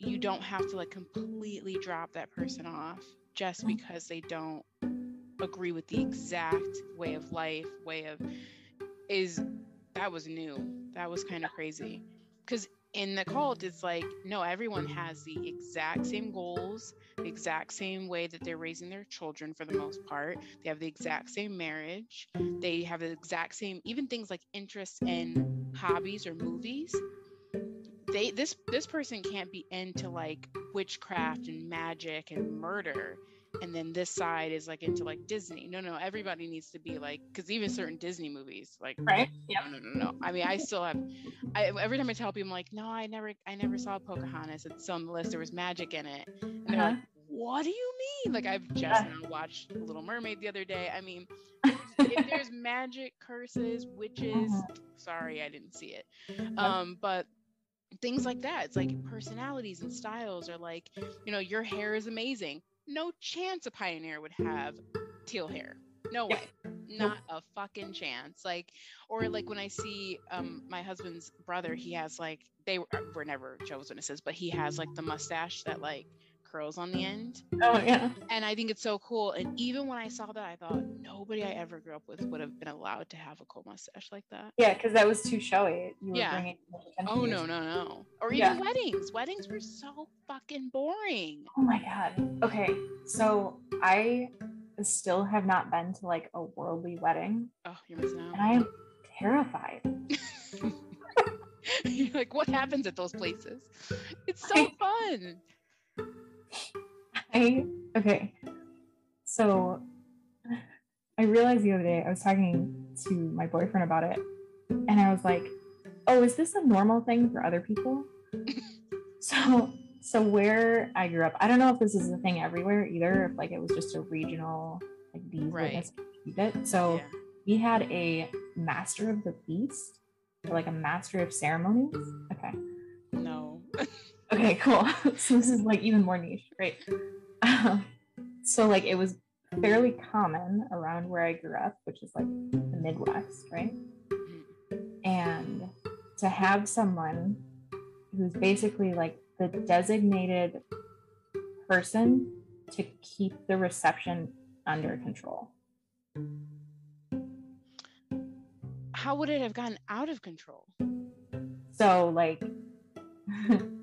you don't have to like completely drop that person off just because they don't agree with the exact way of life, way of is that was new. That was kind of crazy. Cuz in the cult it's like no, everyone has the exact same goals, the exact same way that they're raising their children for the most part. They have the exact same marriage. They have the exact same even things like interests in hobbies or movies. They this this person can't be into like witchcraft and magic and murder and then this side is like into like Disney. No, no, everybody needs to be like cuz even certain Disney movies like right yep no, no, no, no. I mean, I still have. I, every time I tell people, I'm like, no, I never, I never saw Pocahontas. It's on the list. There was magic in it, and they're Uh-huh. like, what do you mean? Like, I've just Yeah. now watched Little Mermaid the other day. I mean, if there's magic, curses, witches. Sorry, I didn't see it. Um, but things like that. It's like personalities and styles are like, you know, your hair is amazing. No chance a pioneer would have teal hair. No way. Not a fucking chance. Like, or like when I see um my husband's brother, he has like they were, were never Jehovah's Witnesses, but he has like the mustache that like curls on the end, oh yeah and I think it's so cool. And even when I saw that, I thought nobody I ever grew up with would have been allowed to have a cool mustache like that. yeah because that was too showy you Yeah. bringing too much attention Oh no, no, no. Or even Yeah. weddings. Weddings were so fucking boring. Oh my god. Okay. So I still have not been to like a worldly wedding. Oh, you're missing out. And I am terrified. you're like, what happens at those places? It's so fun. I okay. So I realized the other day I was talking to my boyfriend about it, and I was like, "Oh, is this a normal thing for other people?" so, so where I grew up, I don't know if this is a thing everywhere either. If like it was just a regional like these Right. it. So Yeah. we had a master of the feast, or like a master of ceremonies. Okay. No. Okay, cool. so this is like even more niche. Great. Um, so like it was fairly common around where I grew up, which is like the Midwest, right? And to have someone who's basically like the designated person to keep the reception under control. How would it have gotten out of control? So like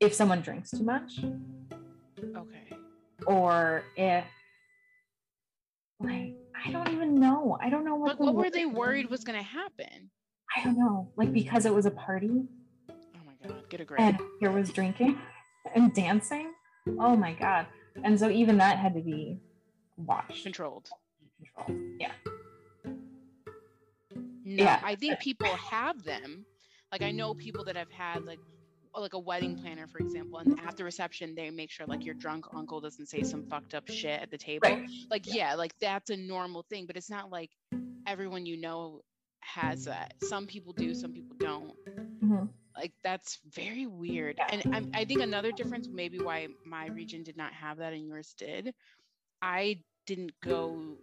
if someone drinks too much, Okay. or if like I don't even know. I don't know what But what were they worried was going to happen? I don't know. Like because it was a party Oh my God. Get a grip. and there was drinking and dancing. Oh my god. And so even that had to be watched. Controlled. Controlled. Yeah. No, Yeah. I think people have them. Like I know people that have had like like a wedding planner, for example, and at the reception they make sure like your drunk uncle doesn't say some fucked up shit at the table. Right. Like yeah, like that's a normal thing, but it's not like everyone you know has that. Some people do, some people don't. Mhm. Like that's very weird. Yeah. And I'm, I think another difference, maybe why my region did not have that and yours did, I didn't go.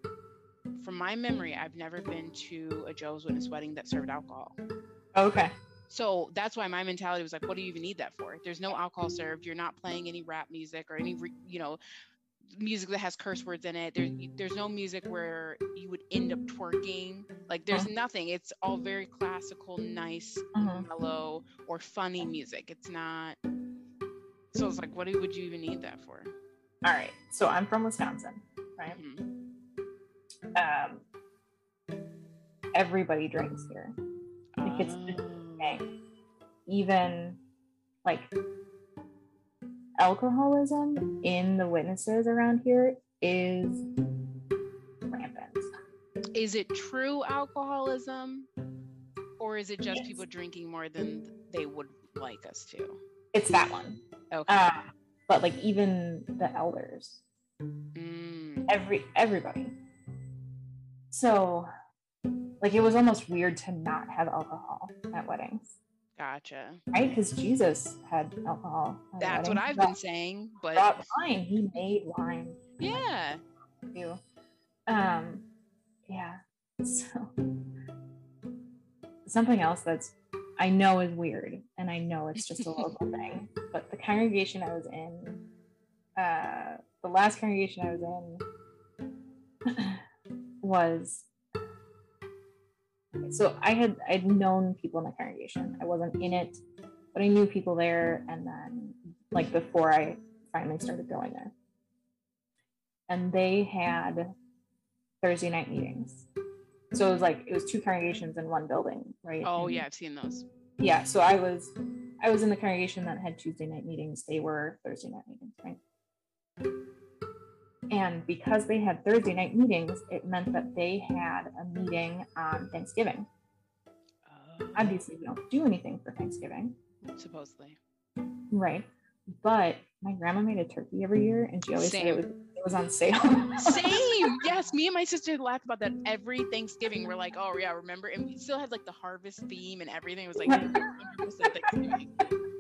From my memory, I've never been to a Jehovah's Witness wedding that served alcohol. Okay. So that's why my mentality was like, what do you even need that for? There's no alcohol served. You're not playing any rap music or any, you know, music that has curse words in it. There's there's no music where you would end up twerking. Like there's nothing. It's all very classical, nice, Mhm. mellow, or funny music. It's not. So it's like, what would you even need that for? All right. So I'm from Wisconsin, right? Mhm. Um everybody drinks here. Like, it's Even like alcoholism in the witnesses around here is rampant. Is it true alcoholism, or is it just Yes. people drinking more than they would like us to? It's that one. Okay. Uh, but like even the elders, Mm. every everybody. So like it was almost weird to not have alcohol at weddings, Gotcha. right? Because Jesus had alcohol. That's what. I've been saying, but wine. He made wine. yeah. too. Um, yeah. So something else that's I know is weird, and I know it's just a local thing, but the congregation I was in, uh, the last congregation I was in was. So I had I'd known people in the congregation. I wasn't in it, but I knew people there. And then, like before I finally started going there, and they had Thursday night meetings. So it was like it was two congregations in one building, right? Oh And- yeah, I've seen those. yeah. So I was I was in the congregation that had Tuesday night meetings. They were Thursday night meetings, right? And because they had Thursday night meetings, it meant that they had a meeting on Thanksgiving. Oh, Obviously, we don't do anything for Thanksgiving, supposedly. right? But my grandma made a turkey every year, and she always said it was it was on sale. Same. Yes, me and my sister laughed about that every Thanksgiving. We're like, oh yeah, remember? And we still had like the harvest theme and everything. It was like Thanksgiving.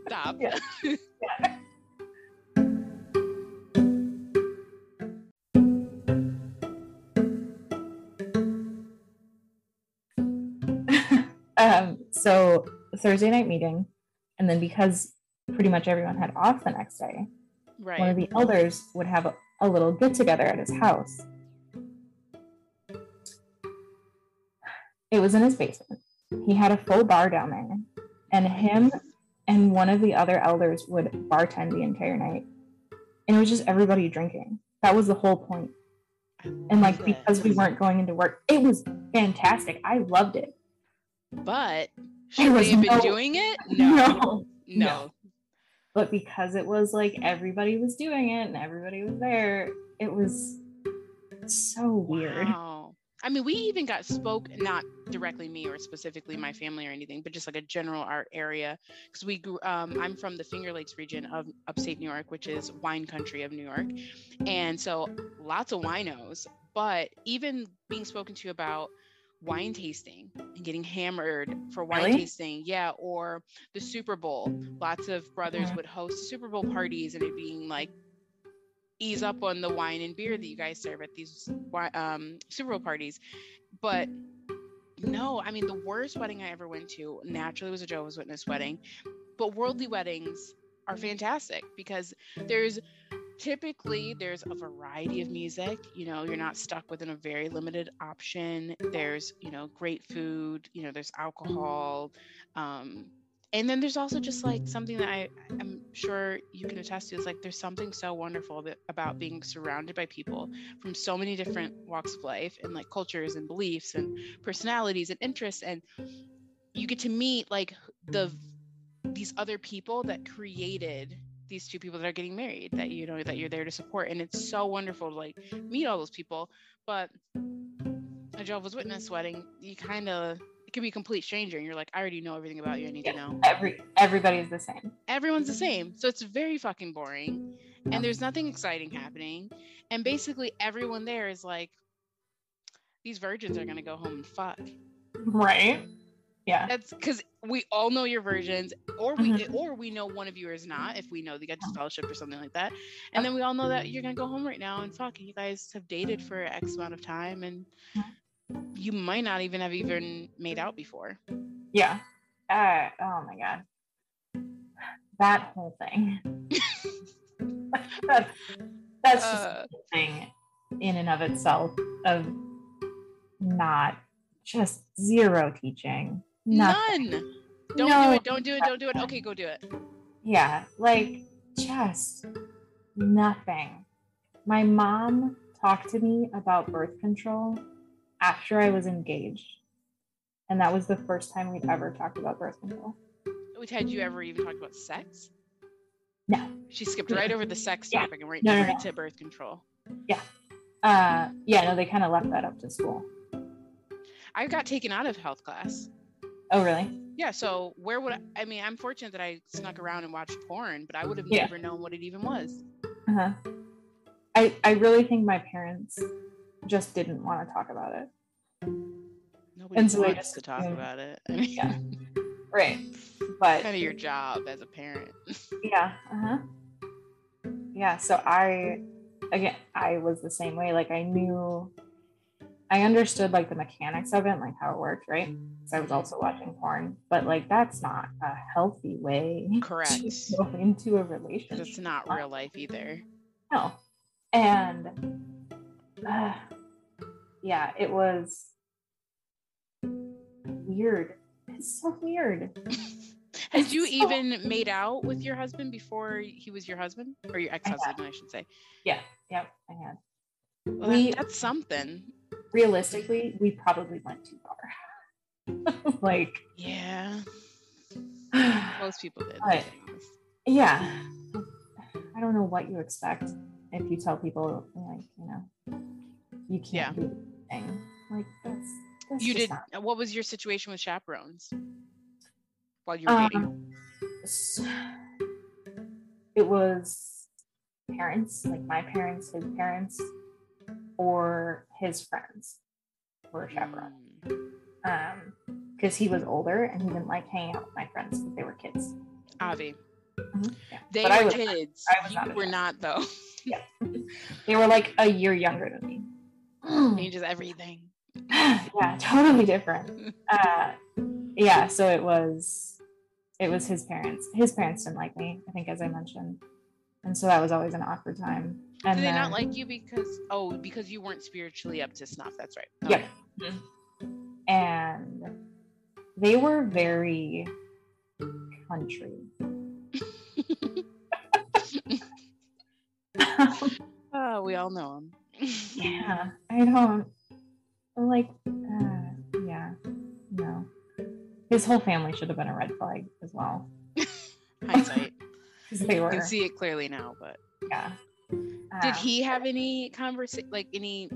Stop. Yeah. um, so Thursday night meeting, and then because pretty much everyone had off the next day, one of the elders would have a, a little get together at his house. It was in his basement. He had a full bar down there, and him and one of the other elders would bartend the entire night. And it was just everybody drinking. That was the whole point. and like because we weren't going into work, it was fantastic. I loved it. But should we have been doing it? No. no. No. But because it was like everybody was doing it and everybody was there, it was so weird. Wow. I mean, we even got spoke, not directly me or specifically my family or anything, but just like a general art area. Because we grew, um, I'm from the Finger Lakes region of upstate New York, which is wine country of New York. And so lots of winos. But even being spoken to about wine tasting and getting hammered for wine really? tasting. Yeah, or the Super Bowl. Lots of brothers would host Super Bowl parties and it being like ease up on the wine and beer that you guys serve at these um, Super Bowl parties. But no, I mean, the worst wedding I ever went to naturally was a Jehovah's Witness wedding. But worldly weddings are fantastic because there's typically there's a variety of music you know you're not stuck within a very limited option. There's you know great food you know there's alcohol um, and then there's also just like something that I, I'm sure you can attest to is like there's something so wonderful that, about being surrounded by people from so many different walks of life and like cultures and beliefs and personalities and interests and you get to meet like the these other people that created these two people that are getting married that you know that you're mm-hmm. there to support and it's so wonderful to like meet all those people but a jehovah's witness wedding you kind of it can be a complete stranger and you're like i already know everything about you i need yeah, to know. Every everybody's the same. Everyone's the same so it's very fucking boring and there's nothing exciting happening and basically everyone there is like these virgins are gonna go home and fuck. Right? Yeah. That's because we all know your versions or we mm-hmm. or we know one of you is not if we know they got to fellowship or something like that and then we all know that you're gonna go home right now and fuck you guys have dated for x amount of time and you might not even have even made out before. Yeah. Uh, oh my god. That whole thing. That's, that's just uh, a thing in and of itself of not just zero teaching Nothing. None. Don't no. do it. Don't do it. Don't do it. Okay, go do it. Yeah, like just nothing. My mom talked to me about birth control after I was engaged. And that was the first time we'd ever talked about birth control. Had you ever even talked about sex? No. She skipped right over the sex yeah. topic and right, no, no, right no. to birth control. Yeah. Uh, yeah, no, they kind of left that up to school. I got taken out of health class. Oh, really? Yeah. So where would I, I mean? I'm fortunate that I snuck around and watched porn, but I would have yeah. never known what it even was. Uh huh. I I really think my parents just didn't want to talk about it. Nobody and so wants just, to talk about it. I mean, yeah. Right. But kind of your job as a parent. yeah. Uh huh. Yeah. So I, again, I was the same way. Like I knew I understood like the mechanics of it, like how it worked, right? So I was also watching porn, but like that's not a healthy way. Correct. To go into a relationship. It's not real life either. No. And uh, yeah, it was weird. It's so weird. Had you so... even made out with your husband before he was your husband or your ex-husband, I, I should say? Yeah. Yep. I had. Well, we, that's something realistically, we probably went too far. like, yeah, most people did. But, yeah, I don't know what you expect if you tell people like you know you can't yeah. do anything. Like that's, that's you did. Not... What was your situation with chaperones while you were um, dating? It was parents, like my parents, his parents, or his friends were chaperones. Um, because he was older and he didn't like hanging out with my friends because they were kids. Avi. Mm-hmm. Yeah. They but were kids. Not, you not were not though. yeah. They were like a year younger than me. Changes everything. yeah, totally different. Uh, yeah, so it was it was his parents. His parents didn't like me, I think as I mentioned. And so that was always an awkward time. And Did they not like you because oh because you weren't spiritually up to snuff? That's right. Okay. Yeah. And they were very country. oh, we all know them. yeah, I don't like. Uh, yeah, no. His whole family should have been a red flag as well. Hindsight. 'Cause they You were. can see it clearly now, but Yeah. Did Um, he have any conversation like any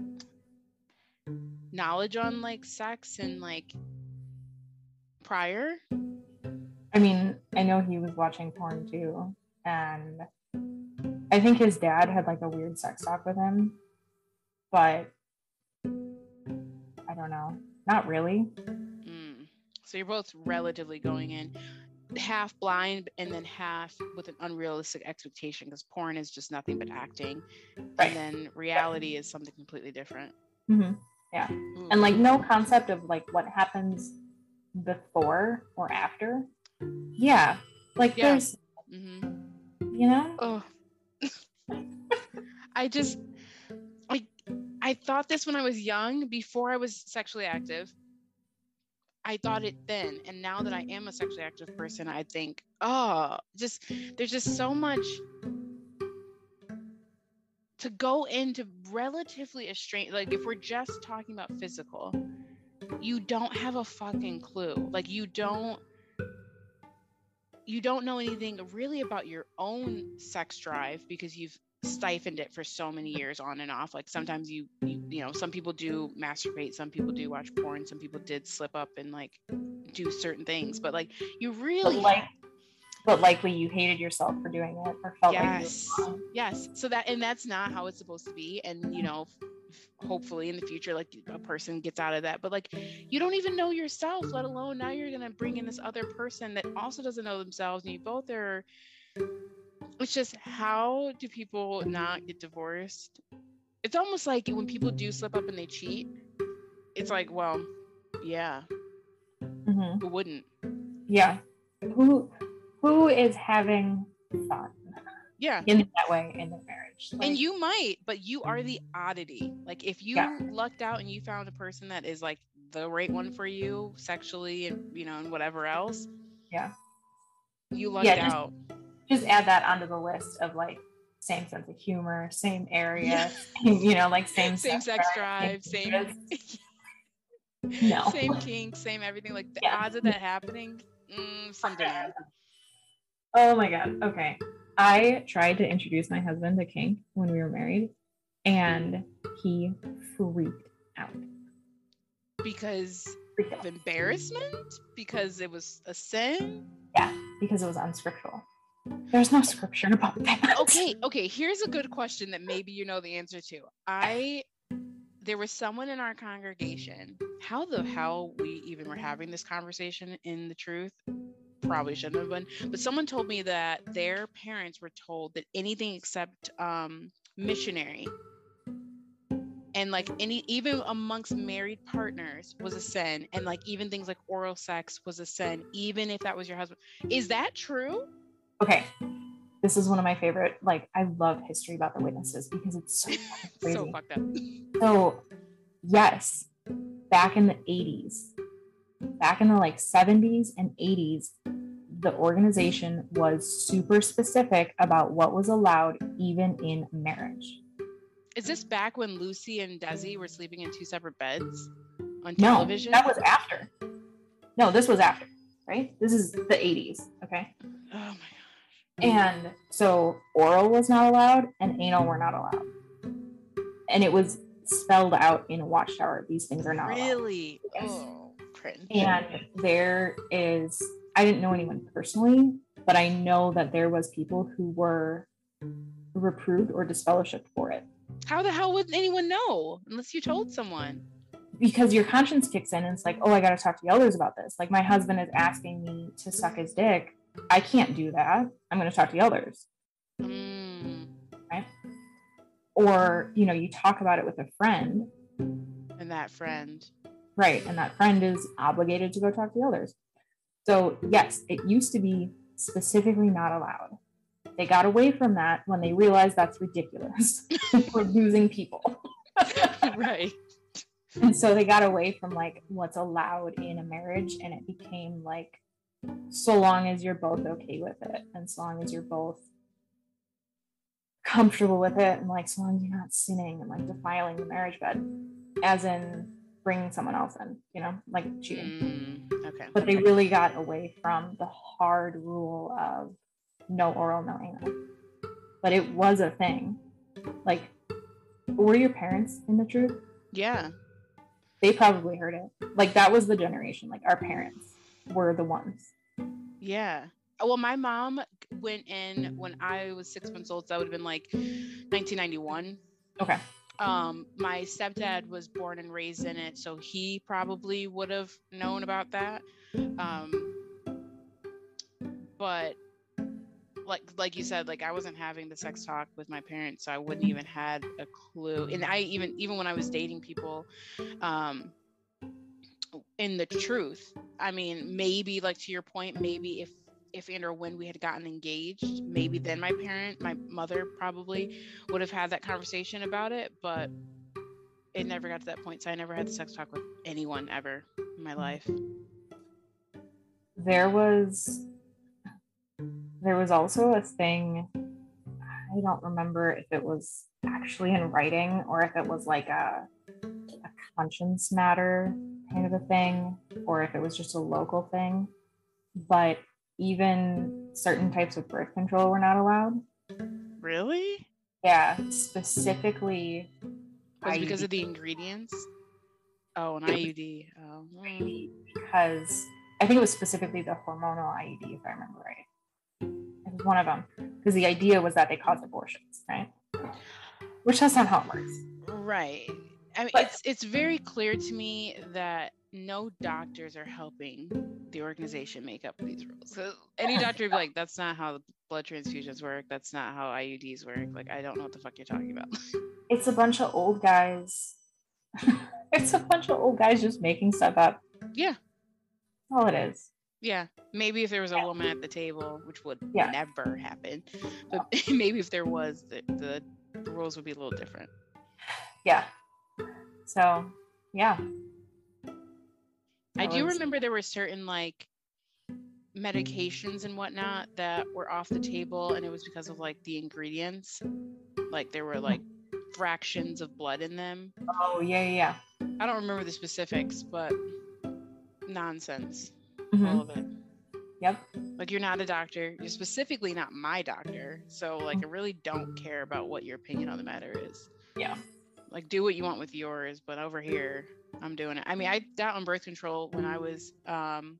knowledge on like sex and like prior? I mean, I know he was watching porn too, and I think his dad had like a weird sex talk with him, but I don't know. Not really. Mm. So you're both relatively going in half blind and then half with an unrealistic expectation because porn is just nothing but acting. Right. And then reality is something completely different. hmm Ooh. And like no concept of like what happens before or after. Yeah. Like Yeah. there's, Mhm. you know? Oh. I just like I thought this when I was young before I was sexually active. I thought it then and now that I am a sexually active person I think oh just there's just so much to go into relatively a strange like if we're just talking about physical you don't have a fucking clue. Like you don't you don't know anything really about your own sex drive because you've stifled it for so many years on and off. Like sometimes you you, you know some people do masturbate some people do watch porn some people did slip up and like do certain things but like you But really like, but likely you hated yourself for doing it or felt yes like you yes. so that and that's not how it's supposed to be and you know hopefully in the future like a person gets out of that but like you don't even know yourself let alone now you're gonna bring in this other person that also doesn't know themselves and you both are it's just how do people not get divorced it's almost like when people do slip up and they cheat it's like well yeah Mhm. who wouldn't Yeah. Who who is having fun yeah in that way in the marriage? and you might but you are the oddity like if you Yeah. lucked out and you found a person that is like the right one for you sexually and you know and whatever else Yeah. you lucked Yeah, just- out just add that onto the list of like same sense of humor, same area, Yeah. you know, like same same sex drive same. No. same kink same everything like the Yeah. odds of that happening mm, something there. Oh my god. Okay. I tried to introduce my husband to kink when we were married, and he freaked out. because of embarrassment because it was a sin Yeah, because it was unscriptural. There's no scripture about that. okay okay here's a good question that maybe you know the answer to. I there was someone in our congregation. How the hell we even were having this conversation in the truth? Probably shouldn't have been but someone told me that their parents were told that anything except um missionary and like any even amongst married partners was a sin and like even things like oral sex was a sin even if that was your husband. Is that true Okay. This is one of my favorite. Like, I love history about the witnesses because it's so crazy. so fucked up So, yes, back in the 80s, back in the like 70s and 80s, the organization was super specific about what was allowed even in marriage. Is this back when Lucy and Desi were sleeping in two separate beds on No, television? that was after. No, this was after, right? This is the 80s, okay? oh my And so oral was not allowed and anal were not allowed. And it was spelled out in Watchtower. These things are not allowed. Really? Yes. Oh, cringe. And there is, I didn't know anyone personally, but I know that there was people who were reproved or disfellowshipped for it How the hell would anyone know unless you told someone? because your conscience kicks in and it's like, oh, I got to talk to the elders about this. Like my husband is asking me to suck his dick. I can't do that. I'm going to talk to the elders. Mm. Or, you know, you talk about it with a friend, And that friend. right? And that friend is obligated to go talk to the elders. So, yes, it used to be specifically not allowed. They got away from that when they realized that's ridiculous. We're losing people. right. And so they got away from like what's allowed in a marriage and it became like so long as you're both okay with it and so long as you're both comfortable with it and like so long as you're not sinning and like defiling the marriage bed as in bringing someone else in you know like cheating. Mm, okay. but they really got away from the hard rule of no oral no anal. But it was a thing. Like were your parents in the truth? Yeah. they probably heard it. Like that was the generation like our parents were the ones Yeah. Uh, Well, my mom went in when I was six months old. So that would have been like 1991. okay Um, my stepdad was born and raised in it, so he probably would have known about that. Um, but like like you said, like I wasn't having the sex talk with my parents, so I wouldn't even had a clue. And I even even when I was dating people, um, in the truth, I mean, maybe like to your point, maybe if if and or when we had gotten engaged, maybe then my parent, my mother probably would have had that conversation about it, but it never got to that point. So I never had the sex talk with anyone ever in my life. there was there was also a thing i don't remember if it was actually in writing or if it was like a, a conscience matter kind of a thing or if it was just a local thing but even certain types of birth control were not allowed Really? yeah specifically Was it because of the ingredients? Oh, an IUD. Oh, because I think it was specifically the hormonal IUD, if I remember right. It was one of them because the idea was that they caused abortions, right? Which that's not how it works. right. I mean, But- it's it's very clear to me that no doctors are helping the organization make up these rules. So any doctor would be like, "That's not how the blood transfusions work. That's not how IUDs work." Like, I don't know what the fuck you're talking about. It's a bunch of old guys. it's a bunch of old guys just making stuff up. Yeah. That's all it is. Yeah, maybe if there was a woman at the table, which would Yeah. never happen, but maybe if there was, the the rules would be a little different. Yeah. So, yeah. I do was- remember there were certain like medications and whatnot that were off the table, and it was because of like the ingredients. Like there were mm-hmm. like fractions of blood in them. Oh, yeah, yeah. I don't remember the specifics, but nonsense, yeah. all of it. Yep. Like you're not a doctor. You're specifically not my doctor. So like I really don't care about what your opinion on the matter is. Yeah. Like do what you want with yours, but over here I'm doing it. I mean, I got on birth control when I was um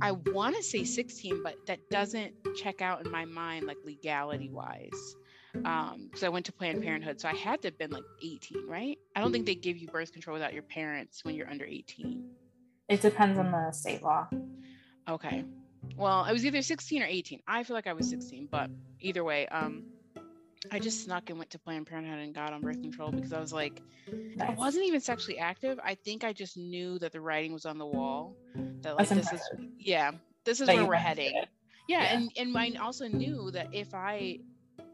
I want to say 16, but that doesn't check out in my mind like legality wise. Um, because I went to Planned Parenthood, so I had to have been like 18, right? I don't think they give you birth control without your parents when you're under 18. It depends on the state law. Okay. Well, I was either 16 or 18. I feel like I was 16, but either way, um, I just snuck and went to Planned Parenthood and got on birth control because I was like, I wasn't even sexually active. I think I just knew that the writing was on the wall. That like That's this is, yeah, this is That where we're heading. Yeah, Yeah. and and I also knew that if I,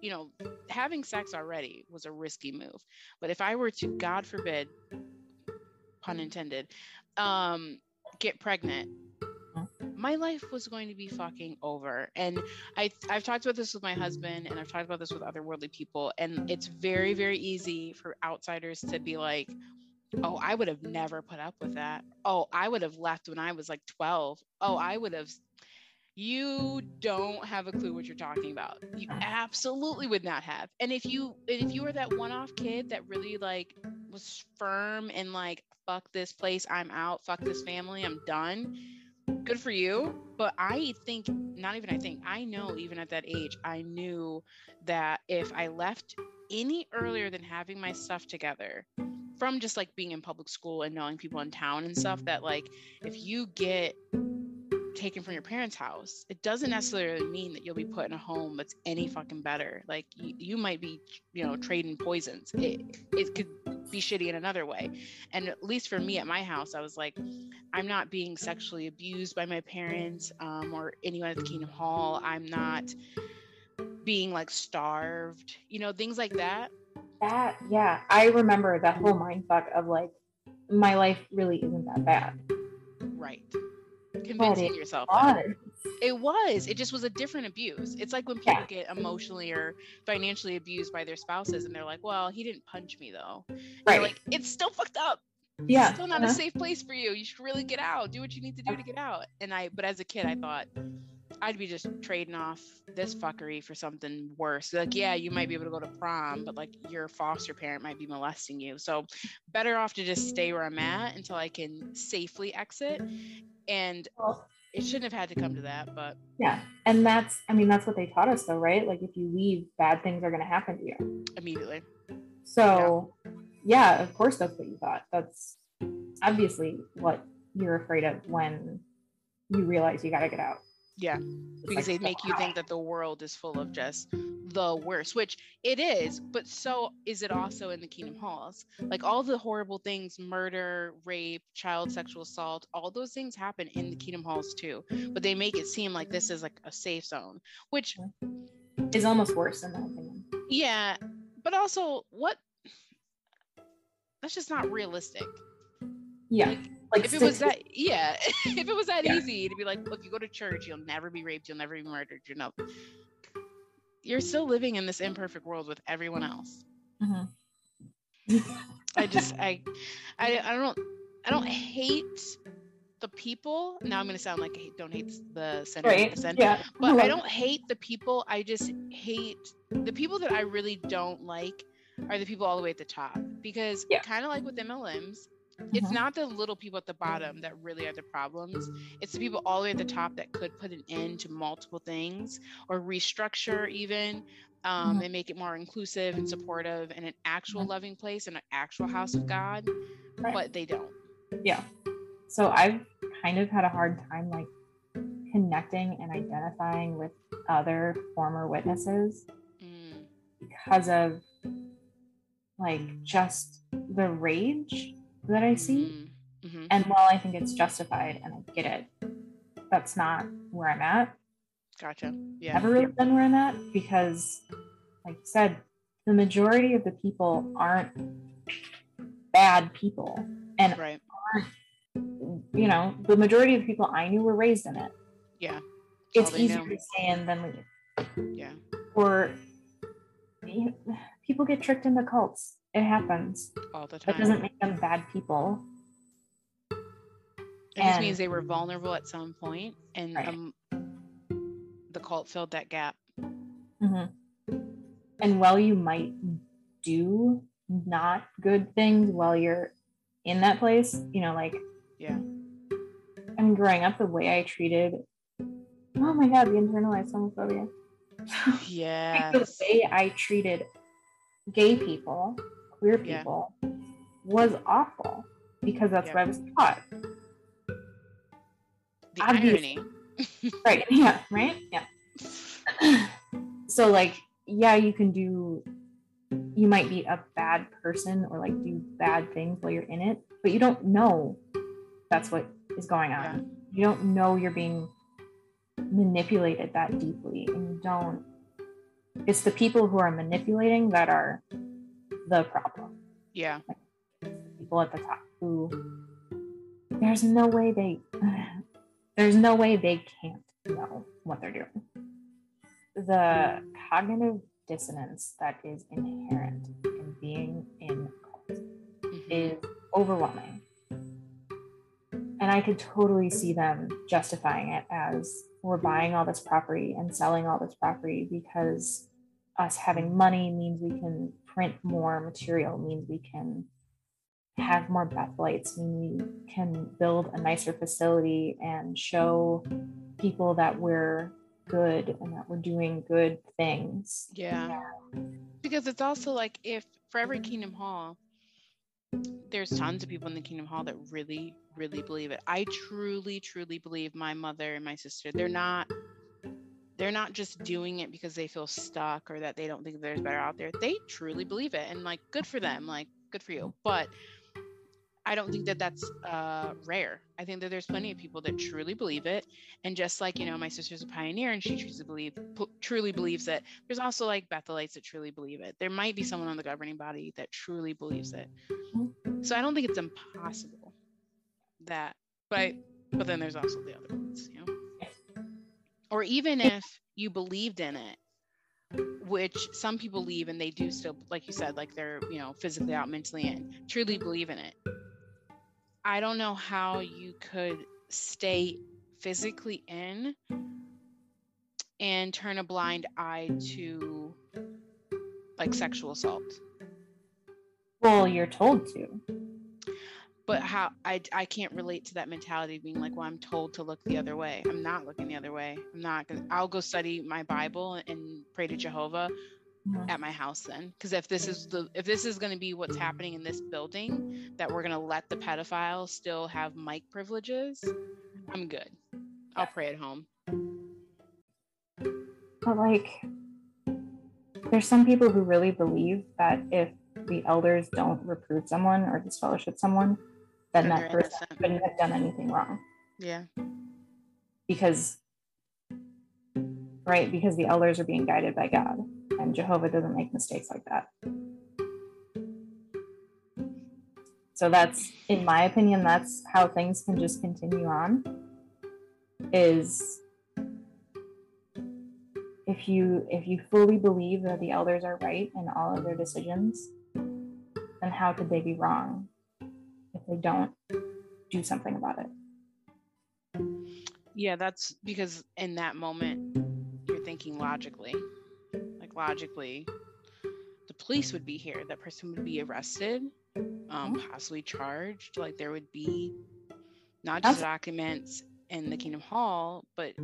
you know, having sex already was a risky move, but if I were to, God forbid, pun intended, um, get pregnant, my life was going to be fucking over. And I I've talked about this with my husband, and I've talked about this with other worldly people, and it's very very easy for outsiders to be like. Oh, I would have never put up with that. Oh, I would have left when I was like 12. Oh, I would have you don't have a clue what you're talking about you absolutely would not have and if you if you were that one-off kid that really like was firm and like fuck this place i'm out fuck this family i'm done good for you but i think not even i think i know even at that age i knew that if i left any earlier than having my stuff together from just like being in public school and knowing people in town and stuff that like if you get taken from your parents' house, it doesn't necessarily mean that you'll be put in a home that's any fucking better. Like you, you might be, you know, trading poisons. It, it could be shitty in another way. And at least for me at my house, I was like, I'm not being sexually abused by my parents um, or anyone at the Kingdom Hall. I'm not being like starved, you know, things like that. That yeah, I remember that whole mind fuck of like my life really isn't that bad. Right. Convincing yourself. It was. It just was a different abuse. It's like when people yeah. get emotionally or financially abused by their spouses and they're like, well, he didn't punch me though. Right. Like, it's still fucked up. Yeah. It's still not uh-huh. a safe place for you. You should really get out. Do what you need to do to get out. And I, but as a kid, I thought, I'd be just trading off this fuckery for something worse. Like, yeah, you might be able to go to prom, but like your foster parent might be molesting you. So, better off to just stay where I'm at until I can safely exit. And it shouldn't have had to come to that, but yeah. And that's, I mean, that's what they taught us, though, right? Like, if you leave, bad things are going to happen to you immediately. So, yeah. yeah, of course, that's what you thought. That's obviously what you're afraid of when you realize you got to get out. Yeah, because they make you think that the world is full of just the worst, which it is, but so is it also in the Kingdom Halls. Like all the horrible things murder, rape, child sexual assault all those things happen in the Kingdom Halls too. But they make it seem like this is like a safe zone, which is almost worse in my opinion. Yeah, but also, what that's just not realistic. Yeah. Like, like if it was that yeah if it was that yeah. easy to be like look you go to church you'll never be raped you'll never be murdered you know you're still living in this imperfect world with everyone else mm-hmm. i just I, I i don't i don't hate the people now i'm going to sound like i don't hate the center right. the yeah. but i don't hate the people i just hate the people that i really don't like are the people all the way at the top because yeah. kind of like with mlms it's mm-hmm. not the little people at the bottom that really are the problems. It's the people all the way at the top that could put an end to multiple things or restructure even um, mm-hmm. and make it more inclusive and supportive and an actual mm-hmm. loving place and an actual house of God, right. but they don't. Yeah. So I've kind of had a hard time like connecting and identifying with other former witnesses mm. because of like just the rage that I see. Mm-hmm. mm-hmm. And while I think it's justified and I get it, that's not where I'm at. Gotcha. Yeah. Never really been where I'm at because, like you said, the majority of the people aren't bad people and right. aren't, you know, the majority of people I knew were raised in it. Yeah. It's easier know. to stay in than leave. Yeah. Or people get tricked into cults. It happens. All the time. That doesn't make them bad people. It and, just means they were vulnerable at some point and right. um, the cult filled that gap. Mm-hmm. And while you might do not good things while you're in that place, you know, like, yeah. I mean, growing up, the way I treated, oh my God, the internalized homophobia. Yeah. the way I treated gay people queer people yeah. was awful because that's yeah. what I was taught. The Obviously. irony. right. Yeah. Right. Yeah. so like, yeah, you can do you might be a bad person or like do bad things while you're in it, but you don't know that's what is going on. Yeah. You don't know you're being manipulated that deeply and you don't it's the people who are manipulating that are the problem. Yeah. people at the top who there's no way they there's no way they can't know what they're doing. The cognitive dissonance that is inherent in being in cult mm-hmm. is overwhelming. And I could totally see them justifying it as we're buying all this property and selling all this property because us having money means we can print more material means we can have more Bethelites, means we can build a nicer facility and show people that we're good and that we're doing good things. Yeah. Because it's also like if for every Kingdom Hall, there's tons of people in the Kingdom Hall that really, really believe it. I truly, truly believe my mother and my sister, they're not they're not just doing it because they feel stuck or that they don't think there's better out there. They truly believe it and like good for them, like good for you. But I don't think that that's uh, rare. I think that there's plenty of people that truly believe it, and just like you know, my sister's a pioneer, and she truly believe p- truly believes it. There's also like Bethelites that truly believe it. There might be someone on the governing body that truly believes it. So I don't think it's impossible that, but but then there's also the other ones, you know. Or even if you believed in it which some people believe and they do still like you said like they're you know physically out mentally in truly believe in it. I don't know how you could stay physically in and turn a blind eye to like sexual assault. Well you're told to but how I, I can't relate to that mentality being like well i'm told to look the other way. I'm not looking the other way. I'm not gonna i'll go study my bible and pray to jehovah at my house then. Because if this is the if this is going to be what's happening in this building that we're going to let the pedophile still have mic privileges i'm good. I'll pray at home. But like there's some people who really believe that if the elders don't reprove someone or disfellowship someone then that person innocent. couldn't have done anything wrong. Yeah. Because, right, because the elders are being guided by God, and Jehovah doesn't make mistakes like that. So that's, in my opinion, that's how things can just continue on. Is if you if you fully believe that the elders are right in all of their decisions, then how could they be wrong? If they don't do something about it. Yeah, that's because in that moment you're thinking logically. Like logically, the police would be here, that person would be arrested, um, mm-hmm. possibly charged. Like there would be not just that's- documents in the Kingdom Hall, but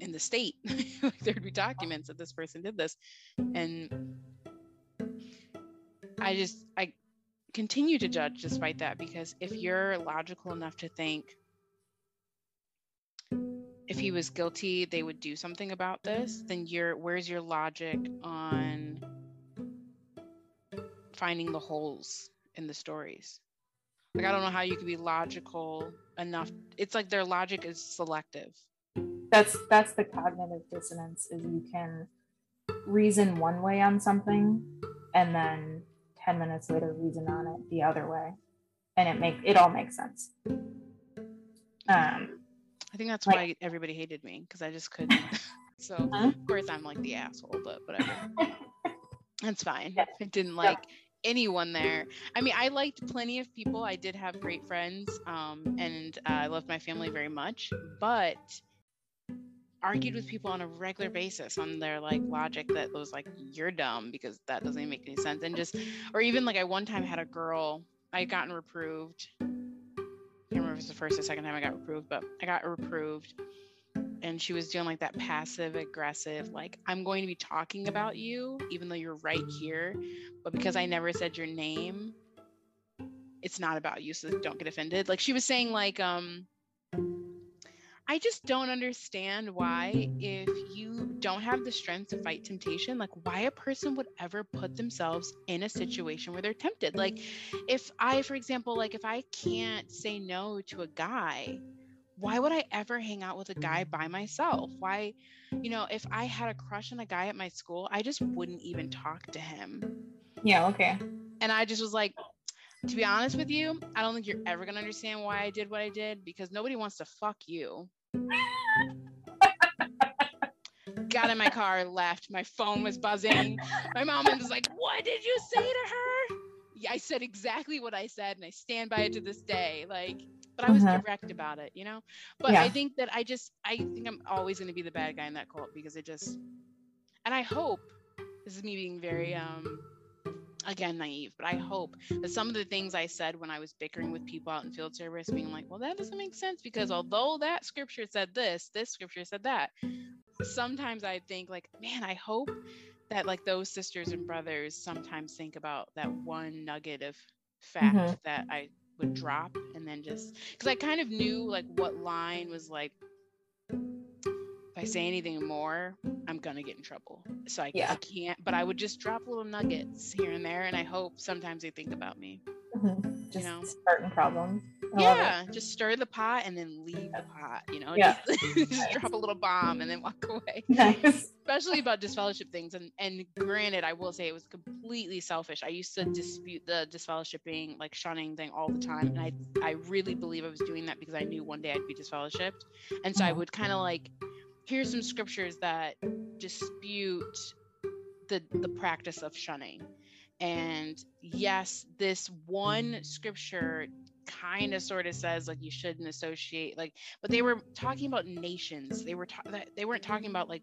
in the state. like, There'd be documents that this person did this. And I just I continue to judge despite that because if you're logical enough to think if he was guilty they would do something about this then you're where's your logic on finding the holes in the stories? Like i don't know how you could be logical enough it's like their logic is selective. That's that's the cognitive dissonance is you can reason one way on something and then 10 minutes later reason on it the other way. And it make it all makes sense. Um i think that's like, why everybody hated me because i just couldn't. So huh? of course i'm like the asshole but whatever. That's fine. Yeah. i didn't like yeah. anyone there. I mean i liked plenty of people. I did have great friends um and uh, i loved my family very much but argued with people on a regular basis on their like logic that was like you're dumb because that doesn't make any sense and just or even like I one time had a girl I had gotten reproved. I can't remember if it's the first or second time I got reproved but I got reproved and she was doing like that passive aggressive like I'm going to be talking about you even though you're right here but because I never said your name it's not about you so don't get offended. Like she was saying like um I just don't understand why, if you don't have the strength to fight temptation, like why a person would ever put themselves in a situation where they're tempted. Like, if I, for example, like if I can't say no to a guy, why would I ever hang out with a guy by myself? Why, you know, if I had a crush on a guy at my school, I just wouldn't even talk to him. Yeah, okay. And I just was like, to be honest with you, I don't think you're ever going to understand why I did what I did because nobody wants to fuck you. Got in my car, left. My phone was buzzing. My mom was like, What did you say to her? Yeah, I said exactly what I said, and I stand by it to this day. Like, but I was uh-huh. direct about it, you know? But yeah. I think that I just, I think I'm always going to be the bad guy in that cult because it just, and I hope, this is me being very, um, again naive but i hope that some of the things i said when i was bickering with people out in field service being like well that doesn't make sense because although that scripture said this this scripture said that sometimes i think like man i hope that like those sisters and brothers sometimes think about that one nugget of fact mm-hmm. that i would drop and then just because i kind of knew like what line was like if I say anything more, I'm gonna get in trouble. So I, yeah. I, can't. But I would just drop little nuggets here and there, and I hope sometimes they think about me. Mm-hmm. Just you know, starting problems. I yeah, just stir the pot and then leave the pot. You know, yeah. just, just nice. drop a little bomb and then walk away. Nice. Especially about disfellowship things. And and granted, I will say it was completely selfish. I used to dispute the disfellowshipping, like shunning thing all the time, and I I really believe I was doing that because I knew one day I'd be disfellowshipped, and so I mm-hmm. would kind of like here's some scriptures that dispute the the practice of shunning. And yes, this one scripture kind of sort of says like you shouldn't associate like but they were talking about nations they were ta- they weren't talking about like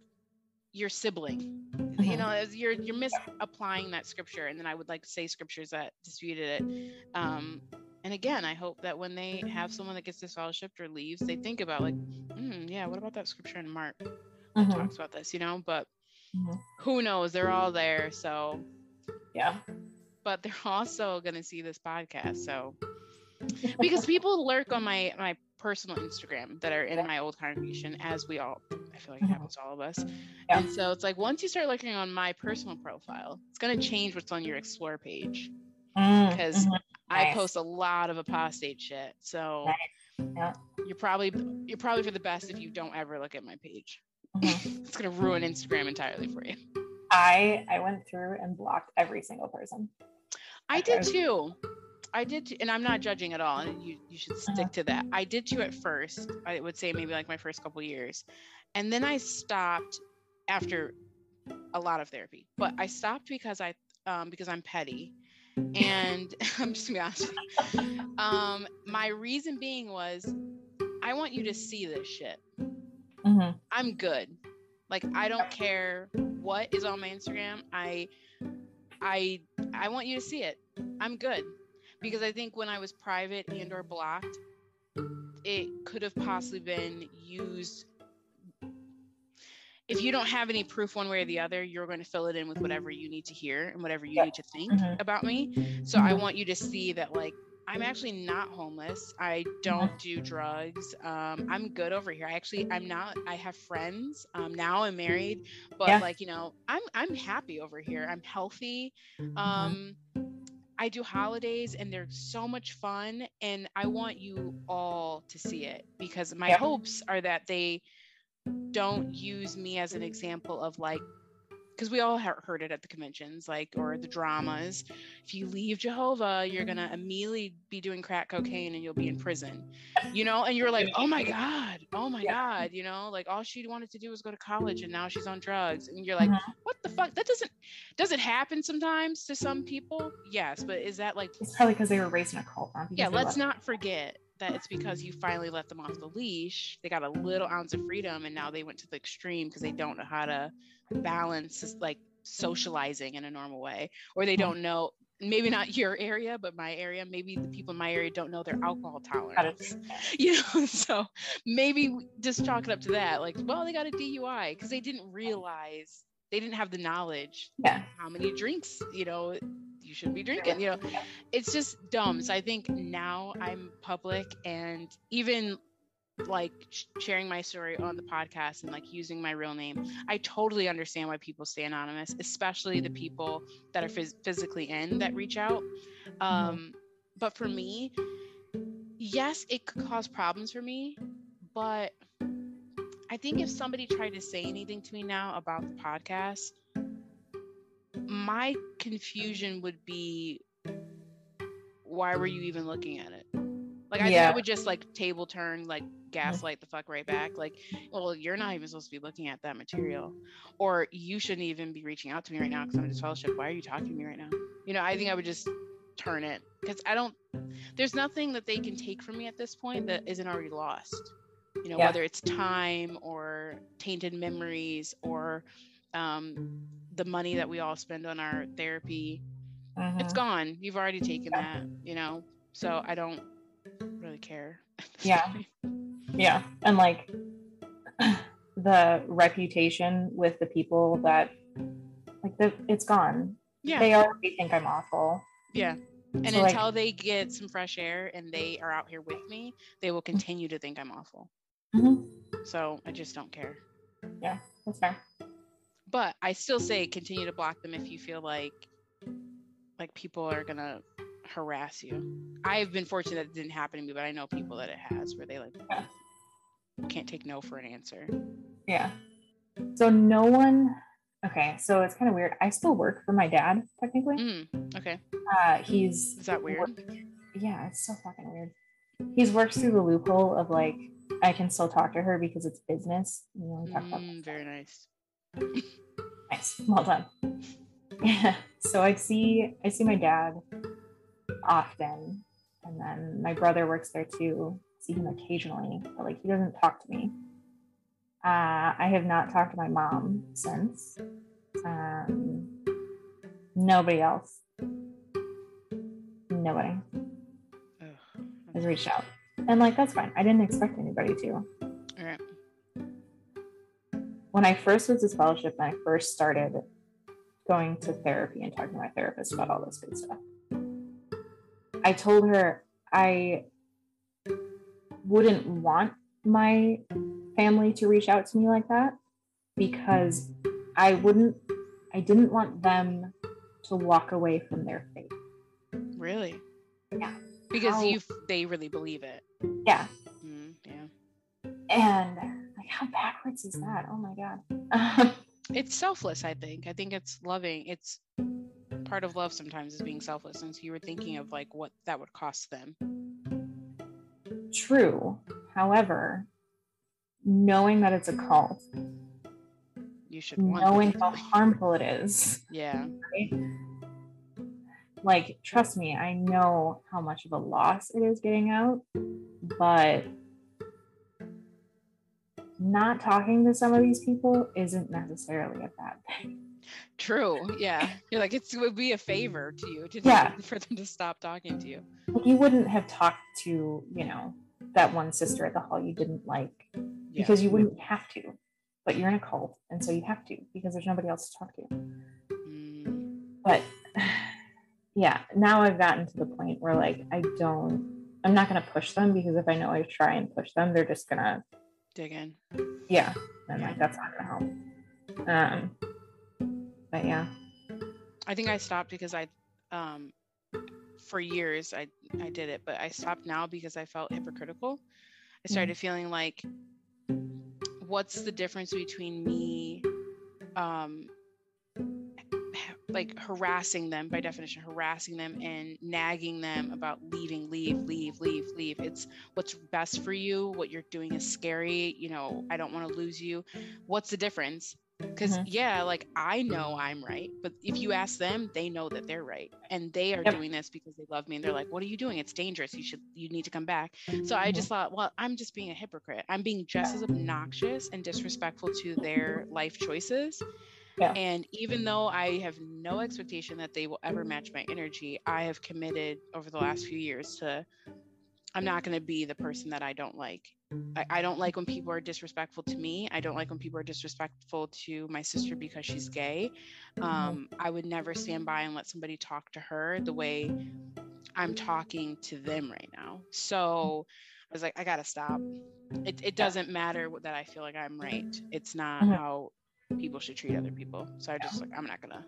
your sibling mm-hmm. you know you're you're misapplying that scripture and then i would like to say scriptures that disputed it um and again i hope that when they have someone that gets disfellowshipped or leaves they think about like mm, yeah what about that scripture in mark mm-hmm. talks about this you know but mm-hmm. who knows they're all there so yeah but they're also going to see this podcast so because people lurk on my my personal Instagram that are in my old congregation, as we all, I feel like it mm-hmm. happens to all of us. Yeah. And so it's like once you start looking on my personal profile, it's going to change what's on your explore page because mm-hmm. I post a lot of apostate shit. So nice. yeah. you're probably you're probably for the best if you don't ever look at my page. Mm-hmm. it's to ruin Instagram entirely for you. I I went through and blocked every single person. I did too. I did, and I'm not judging at all. And you you should stick to that. I did too at first. I would say maybe like my first couple years, and then I stopped after a lot of therapy. But I stopped because I um, because I'm petty, and I'm just gonna be honest. Um, my reason being was I want you to see this shit. Mm-hmm. I'm good. Like I don't care what is on my Instagram. I I I want you to see it. I'm good because I think when I was private and or blocked, it could have possibly been used. If you don't have any proof one way or the other, you're going to fill it in with whatever you need to hear and whatever you yeah. need to think mm-hmm. about me. So. I want you to see that like I'm actually not homeless. I don't do drugs. Um, I'm good over here. I actually, I'm not. I have friends. Um, now I'm married, but yeah. like you know, I'm I'm happy over here. I'm healthy. Mm-hmm. Um, I do holidays and they're so much fun and I want you all to see it because my yeah. hopes are that they don't use me as an example of like because we all heard it at the conventions, like, or the dramas. If you leave Jehovah, you're going to immediately be doing crack cocaine and you'll be in prison, you know? And you're like, oh my God, oh my yeah. God, you know, like all she wanted to do was go to college and now she's on drugs. And you're like, mm-hmm. what the fuck? That doesn't, does it happen sometimes to some people? Yes. But is that like, it's probably because they were raised in a cult. Yeah. Let's not forget that it's because you finally let them off the leash. They got a little ounce of freedom and now they went to the extreme because they don't know how to balance like socializing in a normal way or they don't know maybe not your area but my area maybe the people in my area don't know their alcohol tolerance. you know so maybe just chalk it up to that like well they got a dui because they didn't realize they didn't have the knowledge yeah. how many drinks you know you should be drinking you know? It's just dumb so i think now i'm public and even like sharing my story on the podcast and like using my real name i totally understand why people stay anonymous especially the people that are phys- physically in that reach out. Mm-hmm. um but for me yes it could cause problems for me but i think if somebody tried to say anything to me now about the podcast my confusion would be why were you even looking at it like I yeah. think I would just like table turn, like gaslight the fuck right back. Like, well, you're not even supposed to be looking at that material, or you shouldn't even be reaching out to me right now because I'm in disfellowship. Why are you talking to me right now? You know, I think I would just turn it because I don't. There's nothing that they can take from me at this point that isn't already lost. You know, yeah. whether it's time or tainted memories or um, the money that we all spend on our therapy. Mm-hmm. It's gone. You've already taken that. You know, so I don't really care. Yeah. Yeah. And like the reputation with the people that like the it's gone. Yeah. They already think I'm awful. Yeah. And so until like, they get some fresh air and they are out here with me, they will continue to think I'm awful. Mm-hmm. So I just don't care. Yeah, that's fair. But I still say continue to block them if you feel like like people are gonna harass you. I've been fortunate that it didn't happen to me, but I know people that it has where they like yeah. can't take no for an answer. Yeah. So no one okay, so it's kind of weird. I still work for my dad, technically. Mm, okay. Uh he's Is that weird? Worked, yeah, it's so fucking weird. He's worked through the loophole of like I can still talk to her because it's business. You know, we talk about Mm, very nice. Nice. Well done. Yeah. So I see I see my dad often. And then my brother works there too. See him occasionally, but like he doesn't talk to me. Uh, I have not talked to my mom since. Um, nobody else. Nobody Ugh. has reached out. And like that's fine. I didn't expect anybody to. All right. When I first was disfellowship and I first started going to therapy and talking to my therapist about all this good stuff, I told her I wouldn't want my family to reach out to me like that because I wouldn't, I didn't want them to walk away from their faith. Really? Yeah. Because How- you they really believe it. Yeah. Mm, yeah. And how backwards is that? Oh my God. It's selfless, I think. I think it's loving. It's part of love sometimes is being selfless. And so you were thinking of like what that would cost them. True. However, knowing that it's a cult, You should want knowing how harmful it is, Yeah. right? like trust me, I know how much of a loss it is getting out, but not talking to some of these people isn't necessarily a bad thing. True. Yeah. You're like it's, it would be a favor to you to Yeah. for them to stop talking to you. Like you wouldn't have talked to, you know, that one sister at the hall you didn't like Yeah. because you wouldn't have to. But you're in a cult, and so you have to because there's nobody else to talk to. Mm, but yeah now i've gotten to the point where like i don't i'm not going to push them because if i know i try and push them they're just going to dig in. yeah and like that's not to help um but yeah I think I stopped because I, um, for years I I did it, but I stopped now because I felt hypocritical. I started feeling like, what's the difference between me, um, like harassing them by definition, harassing them and nagging them about leaving, leave, leave, leave, leave. It's what's best for you. What you're doing is scary. You know, I don't want to lose you. What's the difference? because Mhm. yeah like i know i'm right but if you ask them they know that they're right and they are Yep. doing this because they love me and they're like what are you doing it's dangerous you should you need to come back so i Mhm. just thought well i'm just being a hypocrite i'm being just as obnoxious and disrespectful to their life choices Yeah. and even though i have no expectation that they will ever match my energy i have committed over the last few years to i'm not going to be the person that i don't like I, I don't like when people are disrespectful to me. I don't like when people are disrespectful to my sister because she's gay. Um, I would never stand by and let somebody talk to her the way I'm talking to them right now. So I was like, I gotta stop. It, it doesn't matter that I feel like I'm right. It's not Mhm. how people should treat other people. So I just like, I'm not gonna.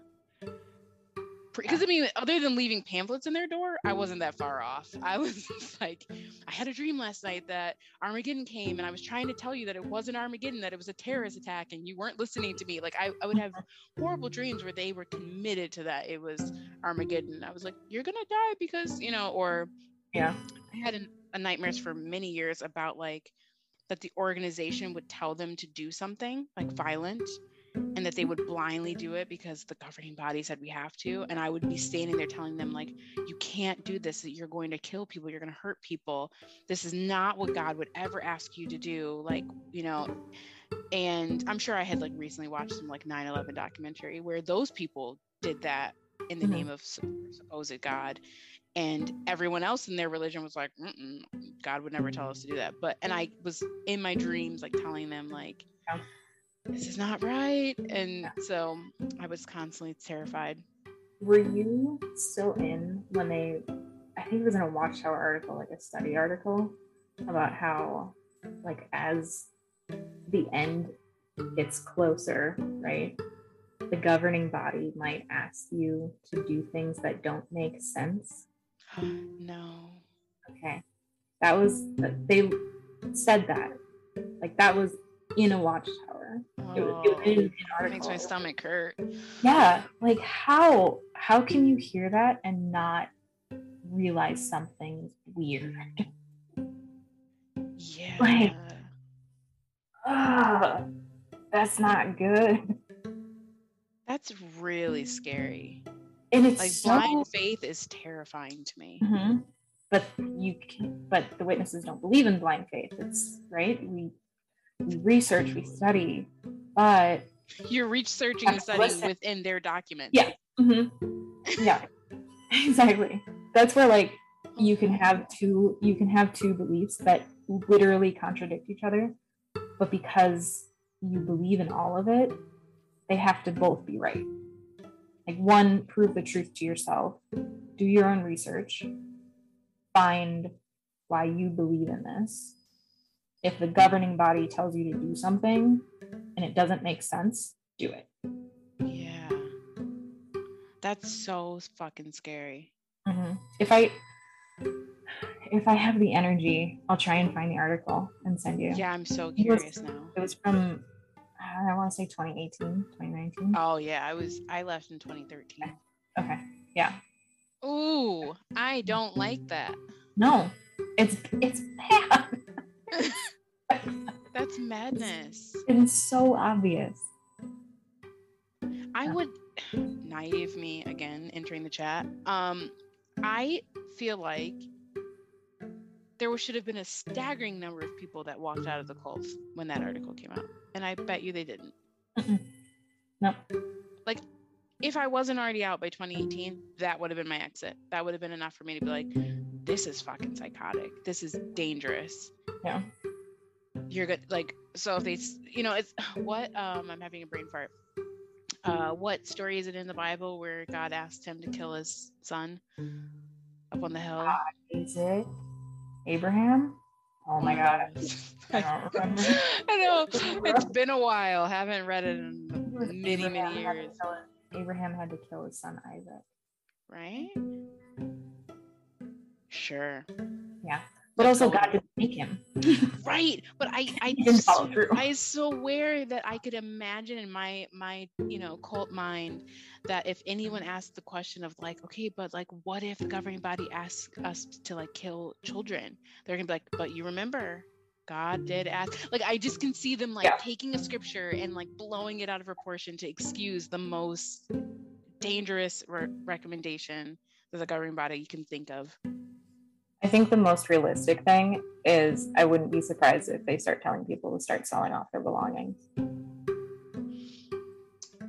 Because ah. I mean, other than leaving pamphlets in their door, I wasn't that far off. I was like, I had a dream last night that Armageddon came, and I was trying to tell you that it wasn't Armageddon, that it was a terrorist attack, and you weren't listening to me. Like, I, I would have horrible dreams where they were committed to that it was Armageddon. I was like, you're gonna die because, you know, or yeah I had an, a nightmares for many years about like that the organization would tell them to do something like violent and that they would blindly do it because the governing body said we have to and i would be standing there telling them like you can't do this that you're going to kill people you're going to hurt people this is not what god would ever ask you to do like you know and i'm sure i had like recently watched some like 9-11 documentary where those people did that in the Mhm. name of supposed god and everyone else in their religion was like Mm-mm, god would never tell us to do that. But and i was in my dreams like telling them like this is not right. And so i was constantly terrified. Were you still in when they i think it was in a watchtower article like a study article about how like as the end gets closer right the governing body might ask you to do things that don't make sense no. Okay. That was they said that. Like that was in a watchtower. It was, it was oh, makes my stomach hurt. Yeah. Like how how can you hear that and not realize something's weird? Yeah. Like- ah, that's not good. That's really scary. And it's Like so, blind faith is terrifying to me. Mhm. but you can, but the witnesses don't believe in blind faith. It's right. We we research, we study, but You're researching and studying within their documents. Yeah. Mhm. yeah, exactly. That's where like you can have two you can have two beliefs that literally contradict each other but because you believe in all of it they have to both be right like one prove the truth to yourself do your own research find why you believe in this if the governing body tells you to do something and it doesn't make sense do it Yeah. That's so fucking scary. Mhm. If I if I have the energy, I'll try and find the article and send you. Yeah, I'm so It was- curious now. It was from I want to say 2018, 2019. Oh yeah, I was I left in 2013. Okay. Yeah. Ooh, I don't like that. No. It's it's bad. That's madness. It's so obvious. I Yeah. would naive me again entering the chat. Um, I feel like there should have been a staggering number of people that walked out of the cult when that article came out, and I bet you they didn't. No. Like, if I wasn't already out by 2018, that would have been my exit. That would have been enough for me to be like, "This is fucking psychotic. This is dangerous." Yeah. You're good. Like, so if they, you know, it's what. Um, I'm having a brain fart. Uh, what story is it in the Bible where God asked him to kill his son up on the hill? Is it Abraham? Oh my god. I don't remember. I know it's been a while. Haven't read it in many Abraham many years, his- Abraham had to kill his son Isaac. right? Sure. Yeah. But also. God didn't make him. Right, but I I He didn't follow through. I swear that I could imagine in my my you know cult mind that if anyone asked the question of like okay but like what if the governing body asks us to like kill children they're gonna be like but you remember God did ask like I just can see them like Yeah. taking a scripture and like blowing it out of proportion to excuse the most dangerous re- recommendation that the governing body you can think of. I think the most realistic thing is I wouldn't be surprised if they start telling people to start selling off their belongings.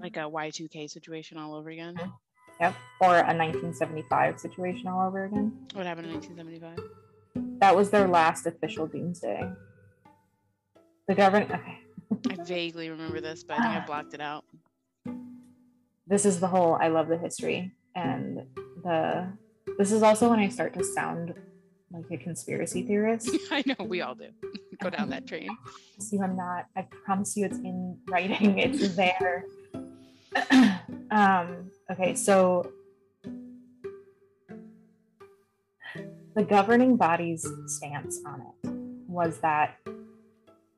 Like a Y2K situation all over again. Mm-hmm. Yep. Or a 1975 situation all over again. What happened in 1975? That was their last official doomsday. The government, okay. I vaguely remember this, but I think I blocked it out. This is the whole I love the history. And the this is also when I start to sound like a conspiracy theorist. I know we all do. Go down that train. See, I'm not. I promise you, it's in writing. It's there. um, okay, so the governing body's stance on it was that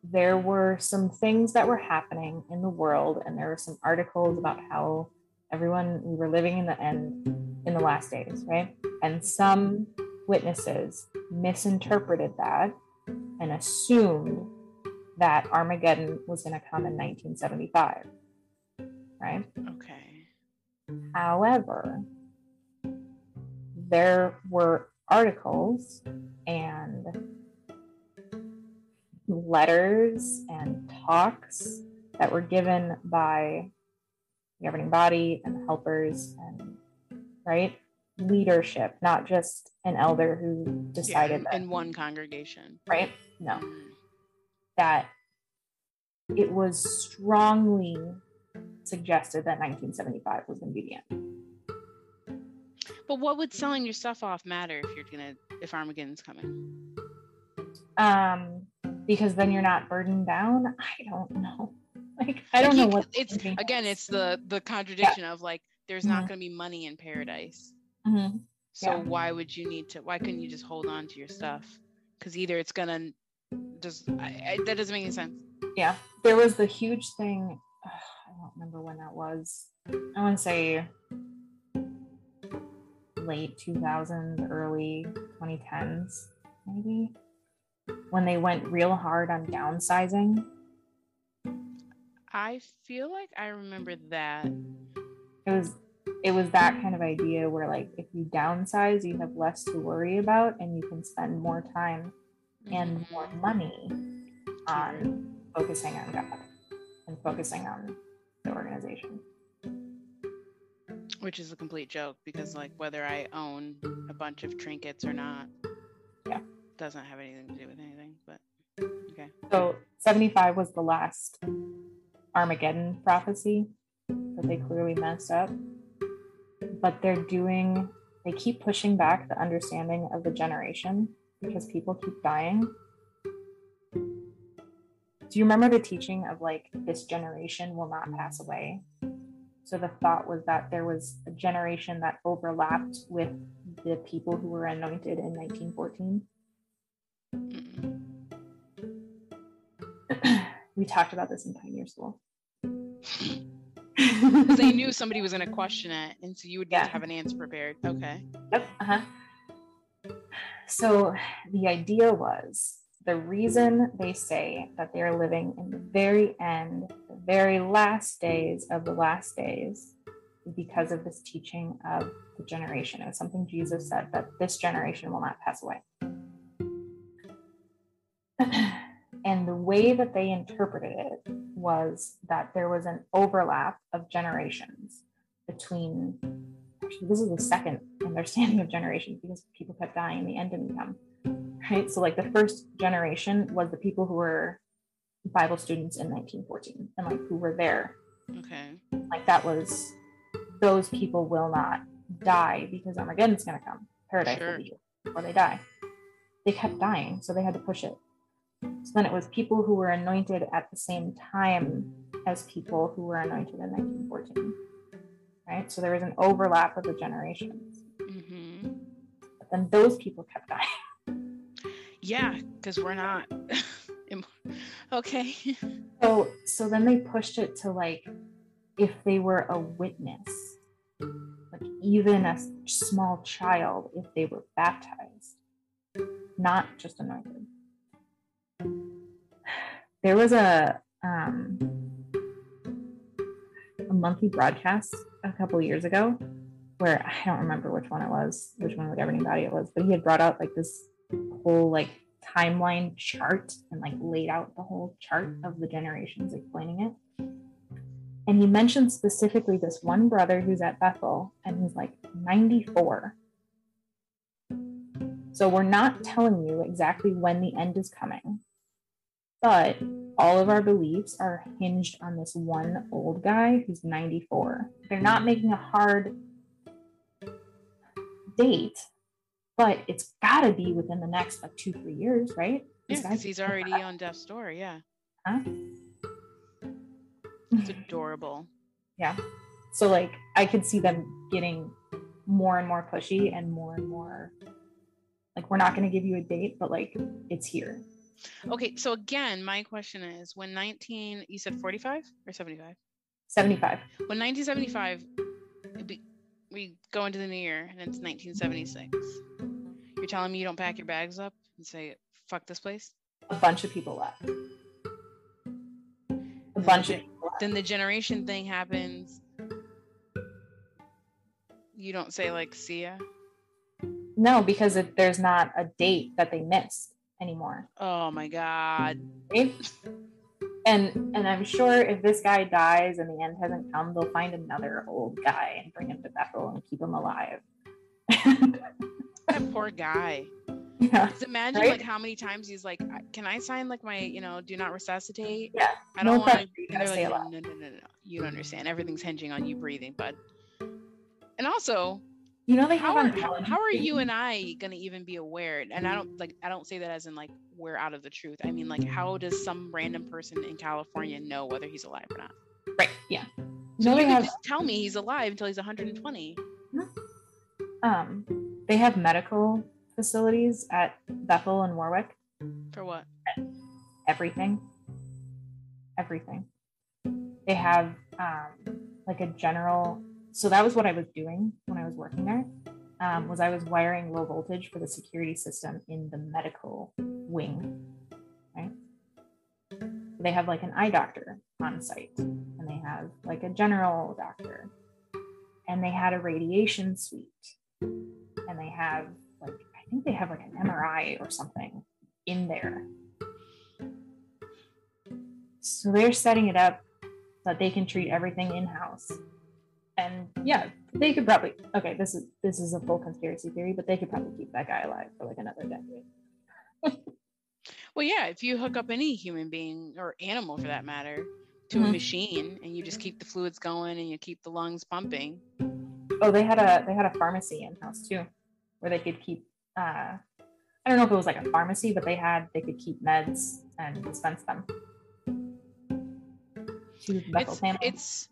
there were some things that were happening in the world, and there were some articles about how everyone we were living in the end in the last days, right? And some witnesses misinterpreted that and assumed that Armageddon was going to come in 1975. Right. Okay. However, there were articles and letters and talks that were given by the governing body and helpers and right leadership, not just an elder who Yeah, decided in, that, in one congregation. right? No. Mm. that it was strongly suggested that 1975 was going to be the end. But what would selling your stuff off matter if you're gonna if Armageddon's coming? Um, because then you're not burdened down. I don't know. Like I don't know what it's again. It's the the contradiction of like there's not Mhm. gonna be money in paradise. Mhm. So Yeah. why would you need to? Why couldn't you just hold on to your stuff? Because either it's gonna just I, I, that doesn't make any sense. yeah. There was the huge thing. I don't remember when that was. I want to say late 2000s, early 2010s, maybe when they went real hard on downsizing I feel like I remember that. It was it was that kind of idea where like if you downsize, you have less to worry about and you can spend more time and Mhm. more money on focusing on God and focusing on the organization. Which is a complete joke because, like, whether I own a bunch of trinkets or not, Yeah. doesn't have anything to do with anything. But okay, So 75 was the last Armageddon prophecy that they clearly messed up. But they're doing, they keep pushing back the understanding of the generation because people keep dying. Do you remember the teaching of like this generation will not pass away? So the thought was that there was a generation that overlapped with the people who were anointed in 1914. We talked about this in Pioneer School. 'Cause they knew somebody was going to question it, and so you would need Yeah. to have an answer prepared. Okay. Yep. Uh-huh. So the idea was the reason they say that they're living in the very end, the very last days of the last days, is because of this teaching of the generation. It was something Jesus said that this generation will not pass away. and the way that they interpreted it was that there was an overlap of generations between actually this is the second understanding of generations because people kept dying and the end didn't come right? So like the first generation was the people who were bible students in 1914 and like who were there. Okay. like that was those people will not die because armageddon's going to come. Paradise Sure. will be here before they die. They kept dying so they had to push it so then it was people who were anointed at the same time as people who were anointed in 1914 right so there was an overlap of the generations hmm but then those people kept dying Yeah, because we're not. okay. so so then they pushed it to like if they were a witness like even a small child if they were baptized not just anointed there was a um a monthly broadcast a couple years ago where i don't remember which one it was which one of the governing body it was but he had brought out like this whole like timeline chart and like laid out the whole chart of the generations explaining it. And he mentioned specifically this one brother who's at bethel and he's like 94 so we're not telling you exactly when the end is coming but all of our beliefs are hinged on this one old guy who's 94 they're not making a hard date but it's got to be within the next like two three years right Yeah, because he's already on death's door. Yeah. back. It's adorable. yeah so like i could see them getting more and more pushy and more and more like we're not going to give you a date but like it's here Okay, so again, my question is when 19, you said 45 or 75? 75 When 1975, it be, we go into the new year and it's 1976. You're telling me you don't pack your bags up and say, fuck this place? a bunch of people left a bunch the of people left. Then the generation thing happens. You don't say, like, see ya? no because it, there's not a date that they missed anymore Oh my God. right? and and i'm sure if this guy dies and the end hasn't come they'll find another old guy and bring him to bethel and keep him alive That poor guy. yeah Just imagine Right? like how many times he's like, "Can I sign like my, you know, do not resuscitate? Yeah, I don't want to." you And they're like, "No, no, no, no, no. You don't understand. Everything's hinging on you breathing, bud." And also, you know they how have are, on how, how are you and I gonna even be aware? And I don't like I don't say that as in like we're out of the truth. I mean like how does some random person in California know whether he's alive or not? right yeah So no they have just tell me he's alive until he's 120. um they have medical facilities at bethel and warwick For what? everything everything they have um like a general so that was what i was doing when i was working there um, was i was wiring low voltage for the security system in the medical wing right? They have like an eye doctor on site and they have like a general doctor and they had a radiation suite and they have like i think they have like an mri or something in there. So they're setting it up that they can treat everything in house and yeah they could probably okay this is this is a full conspiracy theory but they could probably keep that guy alive for like another decade. Well yeah if you hook up any human being or animal for that matter to mm-hmm. a machine and you just keep the fluids going and you keep the lungs pumping. Oh they had a they had a pharmacy in house too where they could keep uh i don't know if it was like a pharmacy but they had they could keep meds and dispense them. It's, it's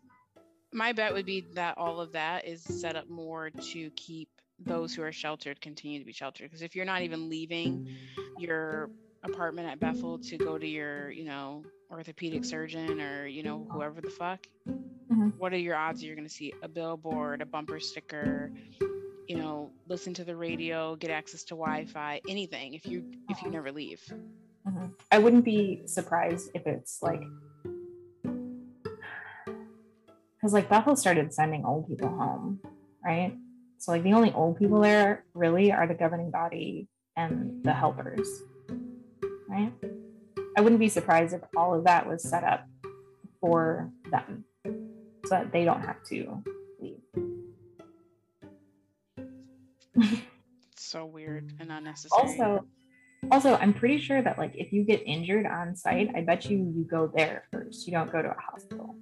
my bet would be that all of that is set up more to keep those who are sheltered continue to be sheltered because if you're not even leaving your apartment at Bethel to go to your you know orthopedic surgeon or you know whoever the fuck mm-hmm. what are your odds you're going to see a billboard a bumper sticker you know listen to the radio get access to wi-fi anything if you if you never leave mm-hmm. i wouldn't be surprised if it's like because like Bethel started sending old people home, right? So like the only old people there really are the governing body and the helpers, right? I wouldn't be surprised if all of that was set up for them so that they don't have to leave. so weird and unnecessary. Also, also, I'm pretty sure that like if you get injured on site, I bet you you go there first. You don't go to a hospital.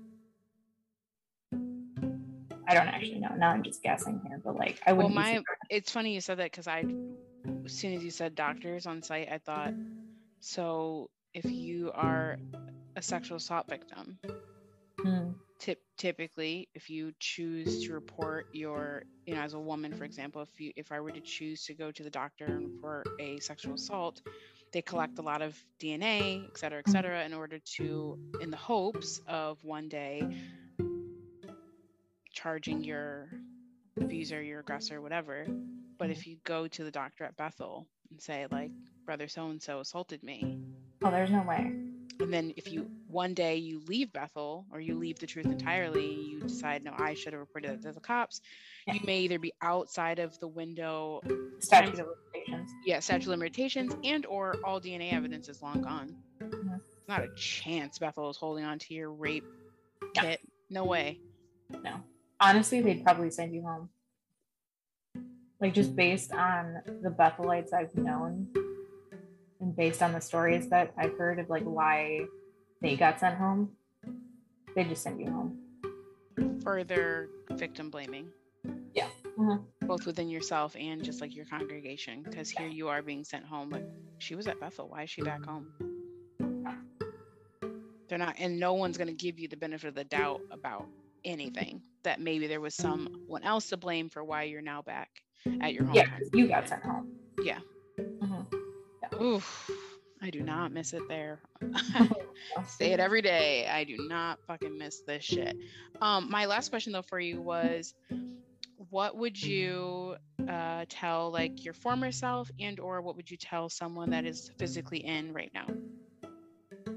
I don't actually know. Now I'm just guessing here, but like I wouldn't. Well, my it's funny you said that because I, as soon as you said doctors on site, I thought, so if you are a sexual assault victim, hmm. tip, typically if you choose to report your, you know, as a woman, for example, if you if I were to choose to go to the doctor and report a sexual assault, they collect a lot of DNA, et cetera, et cetera, in order to, in the hopes of one day charging your abuser, your aggressor, whatever. But if you go to the doctor at Bethel and say, like, brother so and so assaulted me. Oh, there's no way. And then if you one day you leave Bethel or you leave the truth entirely, you decide, no, I should have reported it to the cops. Yeah. You may either be outside of the window statute of limitations. Yeah, statute of limitations and or all DNA evidence is long gone. Mm-hmm. Not a chance Bethel is holding on to your rape kit. No way. No honestly, they'd probably send you home. Like just based on the Bethelites I've known and based on the stories that I've heard of like why they got sent home, they just send you home. Further victim blaming. Yeah. Mm-hmm. Both within yourself and just like your congregation. Because here you are being sent home, but she was at Bethel. Why is she back home? They're not, and no one's going to give you the benefit of the doubt about anything that maybe there was someone else to blame for why you're now back at your home. Yeah, you got sent home. Yeah. Mm-hmm. yeah. Oof. I do not miss it there. Say it every day. I do not fucking miss this shit. Um, my last question though for you was, what would you uh, tell like your former self, and or what would you tell someone that is physically in right now?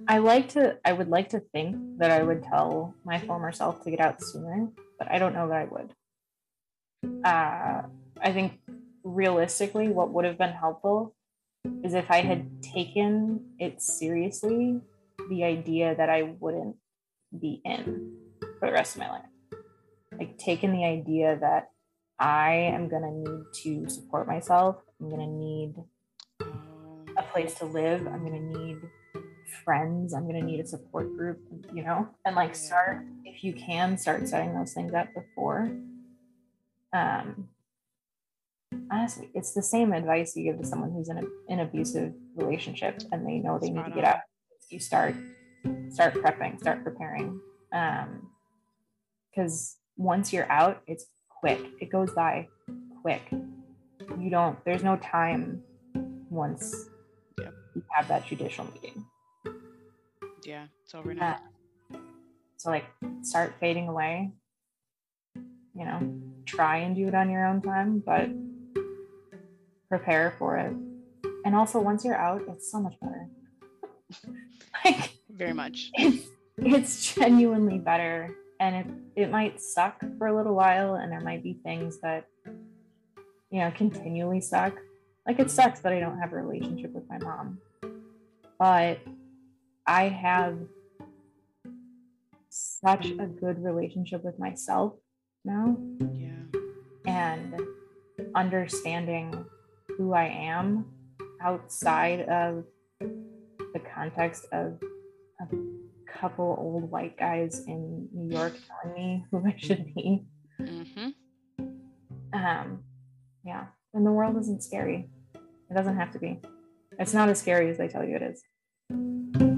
I like to I would like to think that I would tell my former self to get out sooner, but I don't know that I would. Uh, I think realistically, what would have been helpful is if I had taken it seriously, the idea that I wouldn't be in for the rest of my life. Like taking the idea that I am gonna need to support myself. I'm gonna need a place to live. I'm gonna need friends i'm going to need a support group you know? And like start if you can start setting those things up before. Um honestly it's the same advice you give to someone who's in a, an abusive relationship and they know they need to get out you start start prepping start preparing. Um because once you're out it's quick. It goes by quick. You don't there's no time once yep. you have that judicial meeting yeah, it's over now. Uh, so like start fading away. You know, try and do it on your own time, but prepare for it. And also once you're out, it's so much better. like very much. It's, it's genuinely better. And it, it might suck for a little while, and there might be things that, you know, continually suck. Like it sucks that I don't have a relationship with my mom. But I have such a good relationship with myself now. Yeah. And understanding who I am outside of the context of a couple old white guys in New York telling me who I should be. Mm-hmm. Um, yeah. And the world isn't scary. It doesn't have to be. It's not as scary as they tell you it is.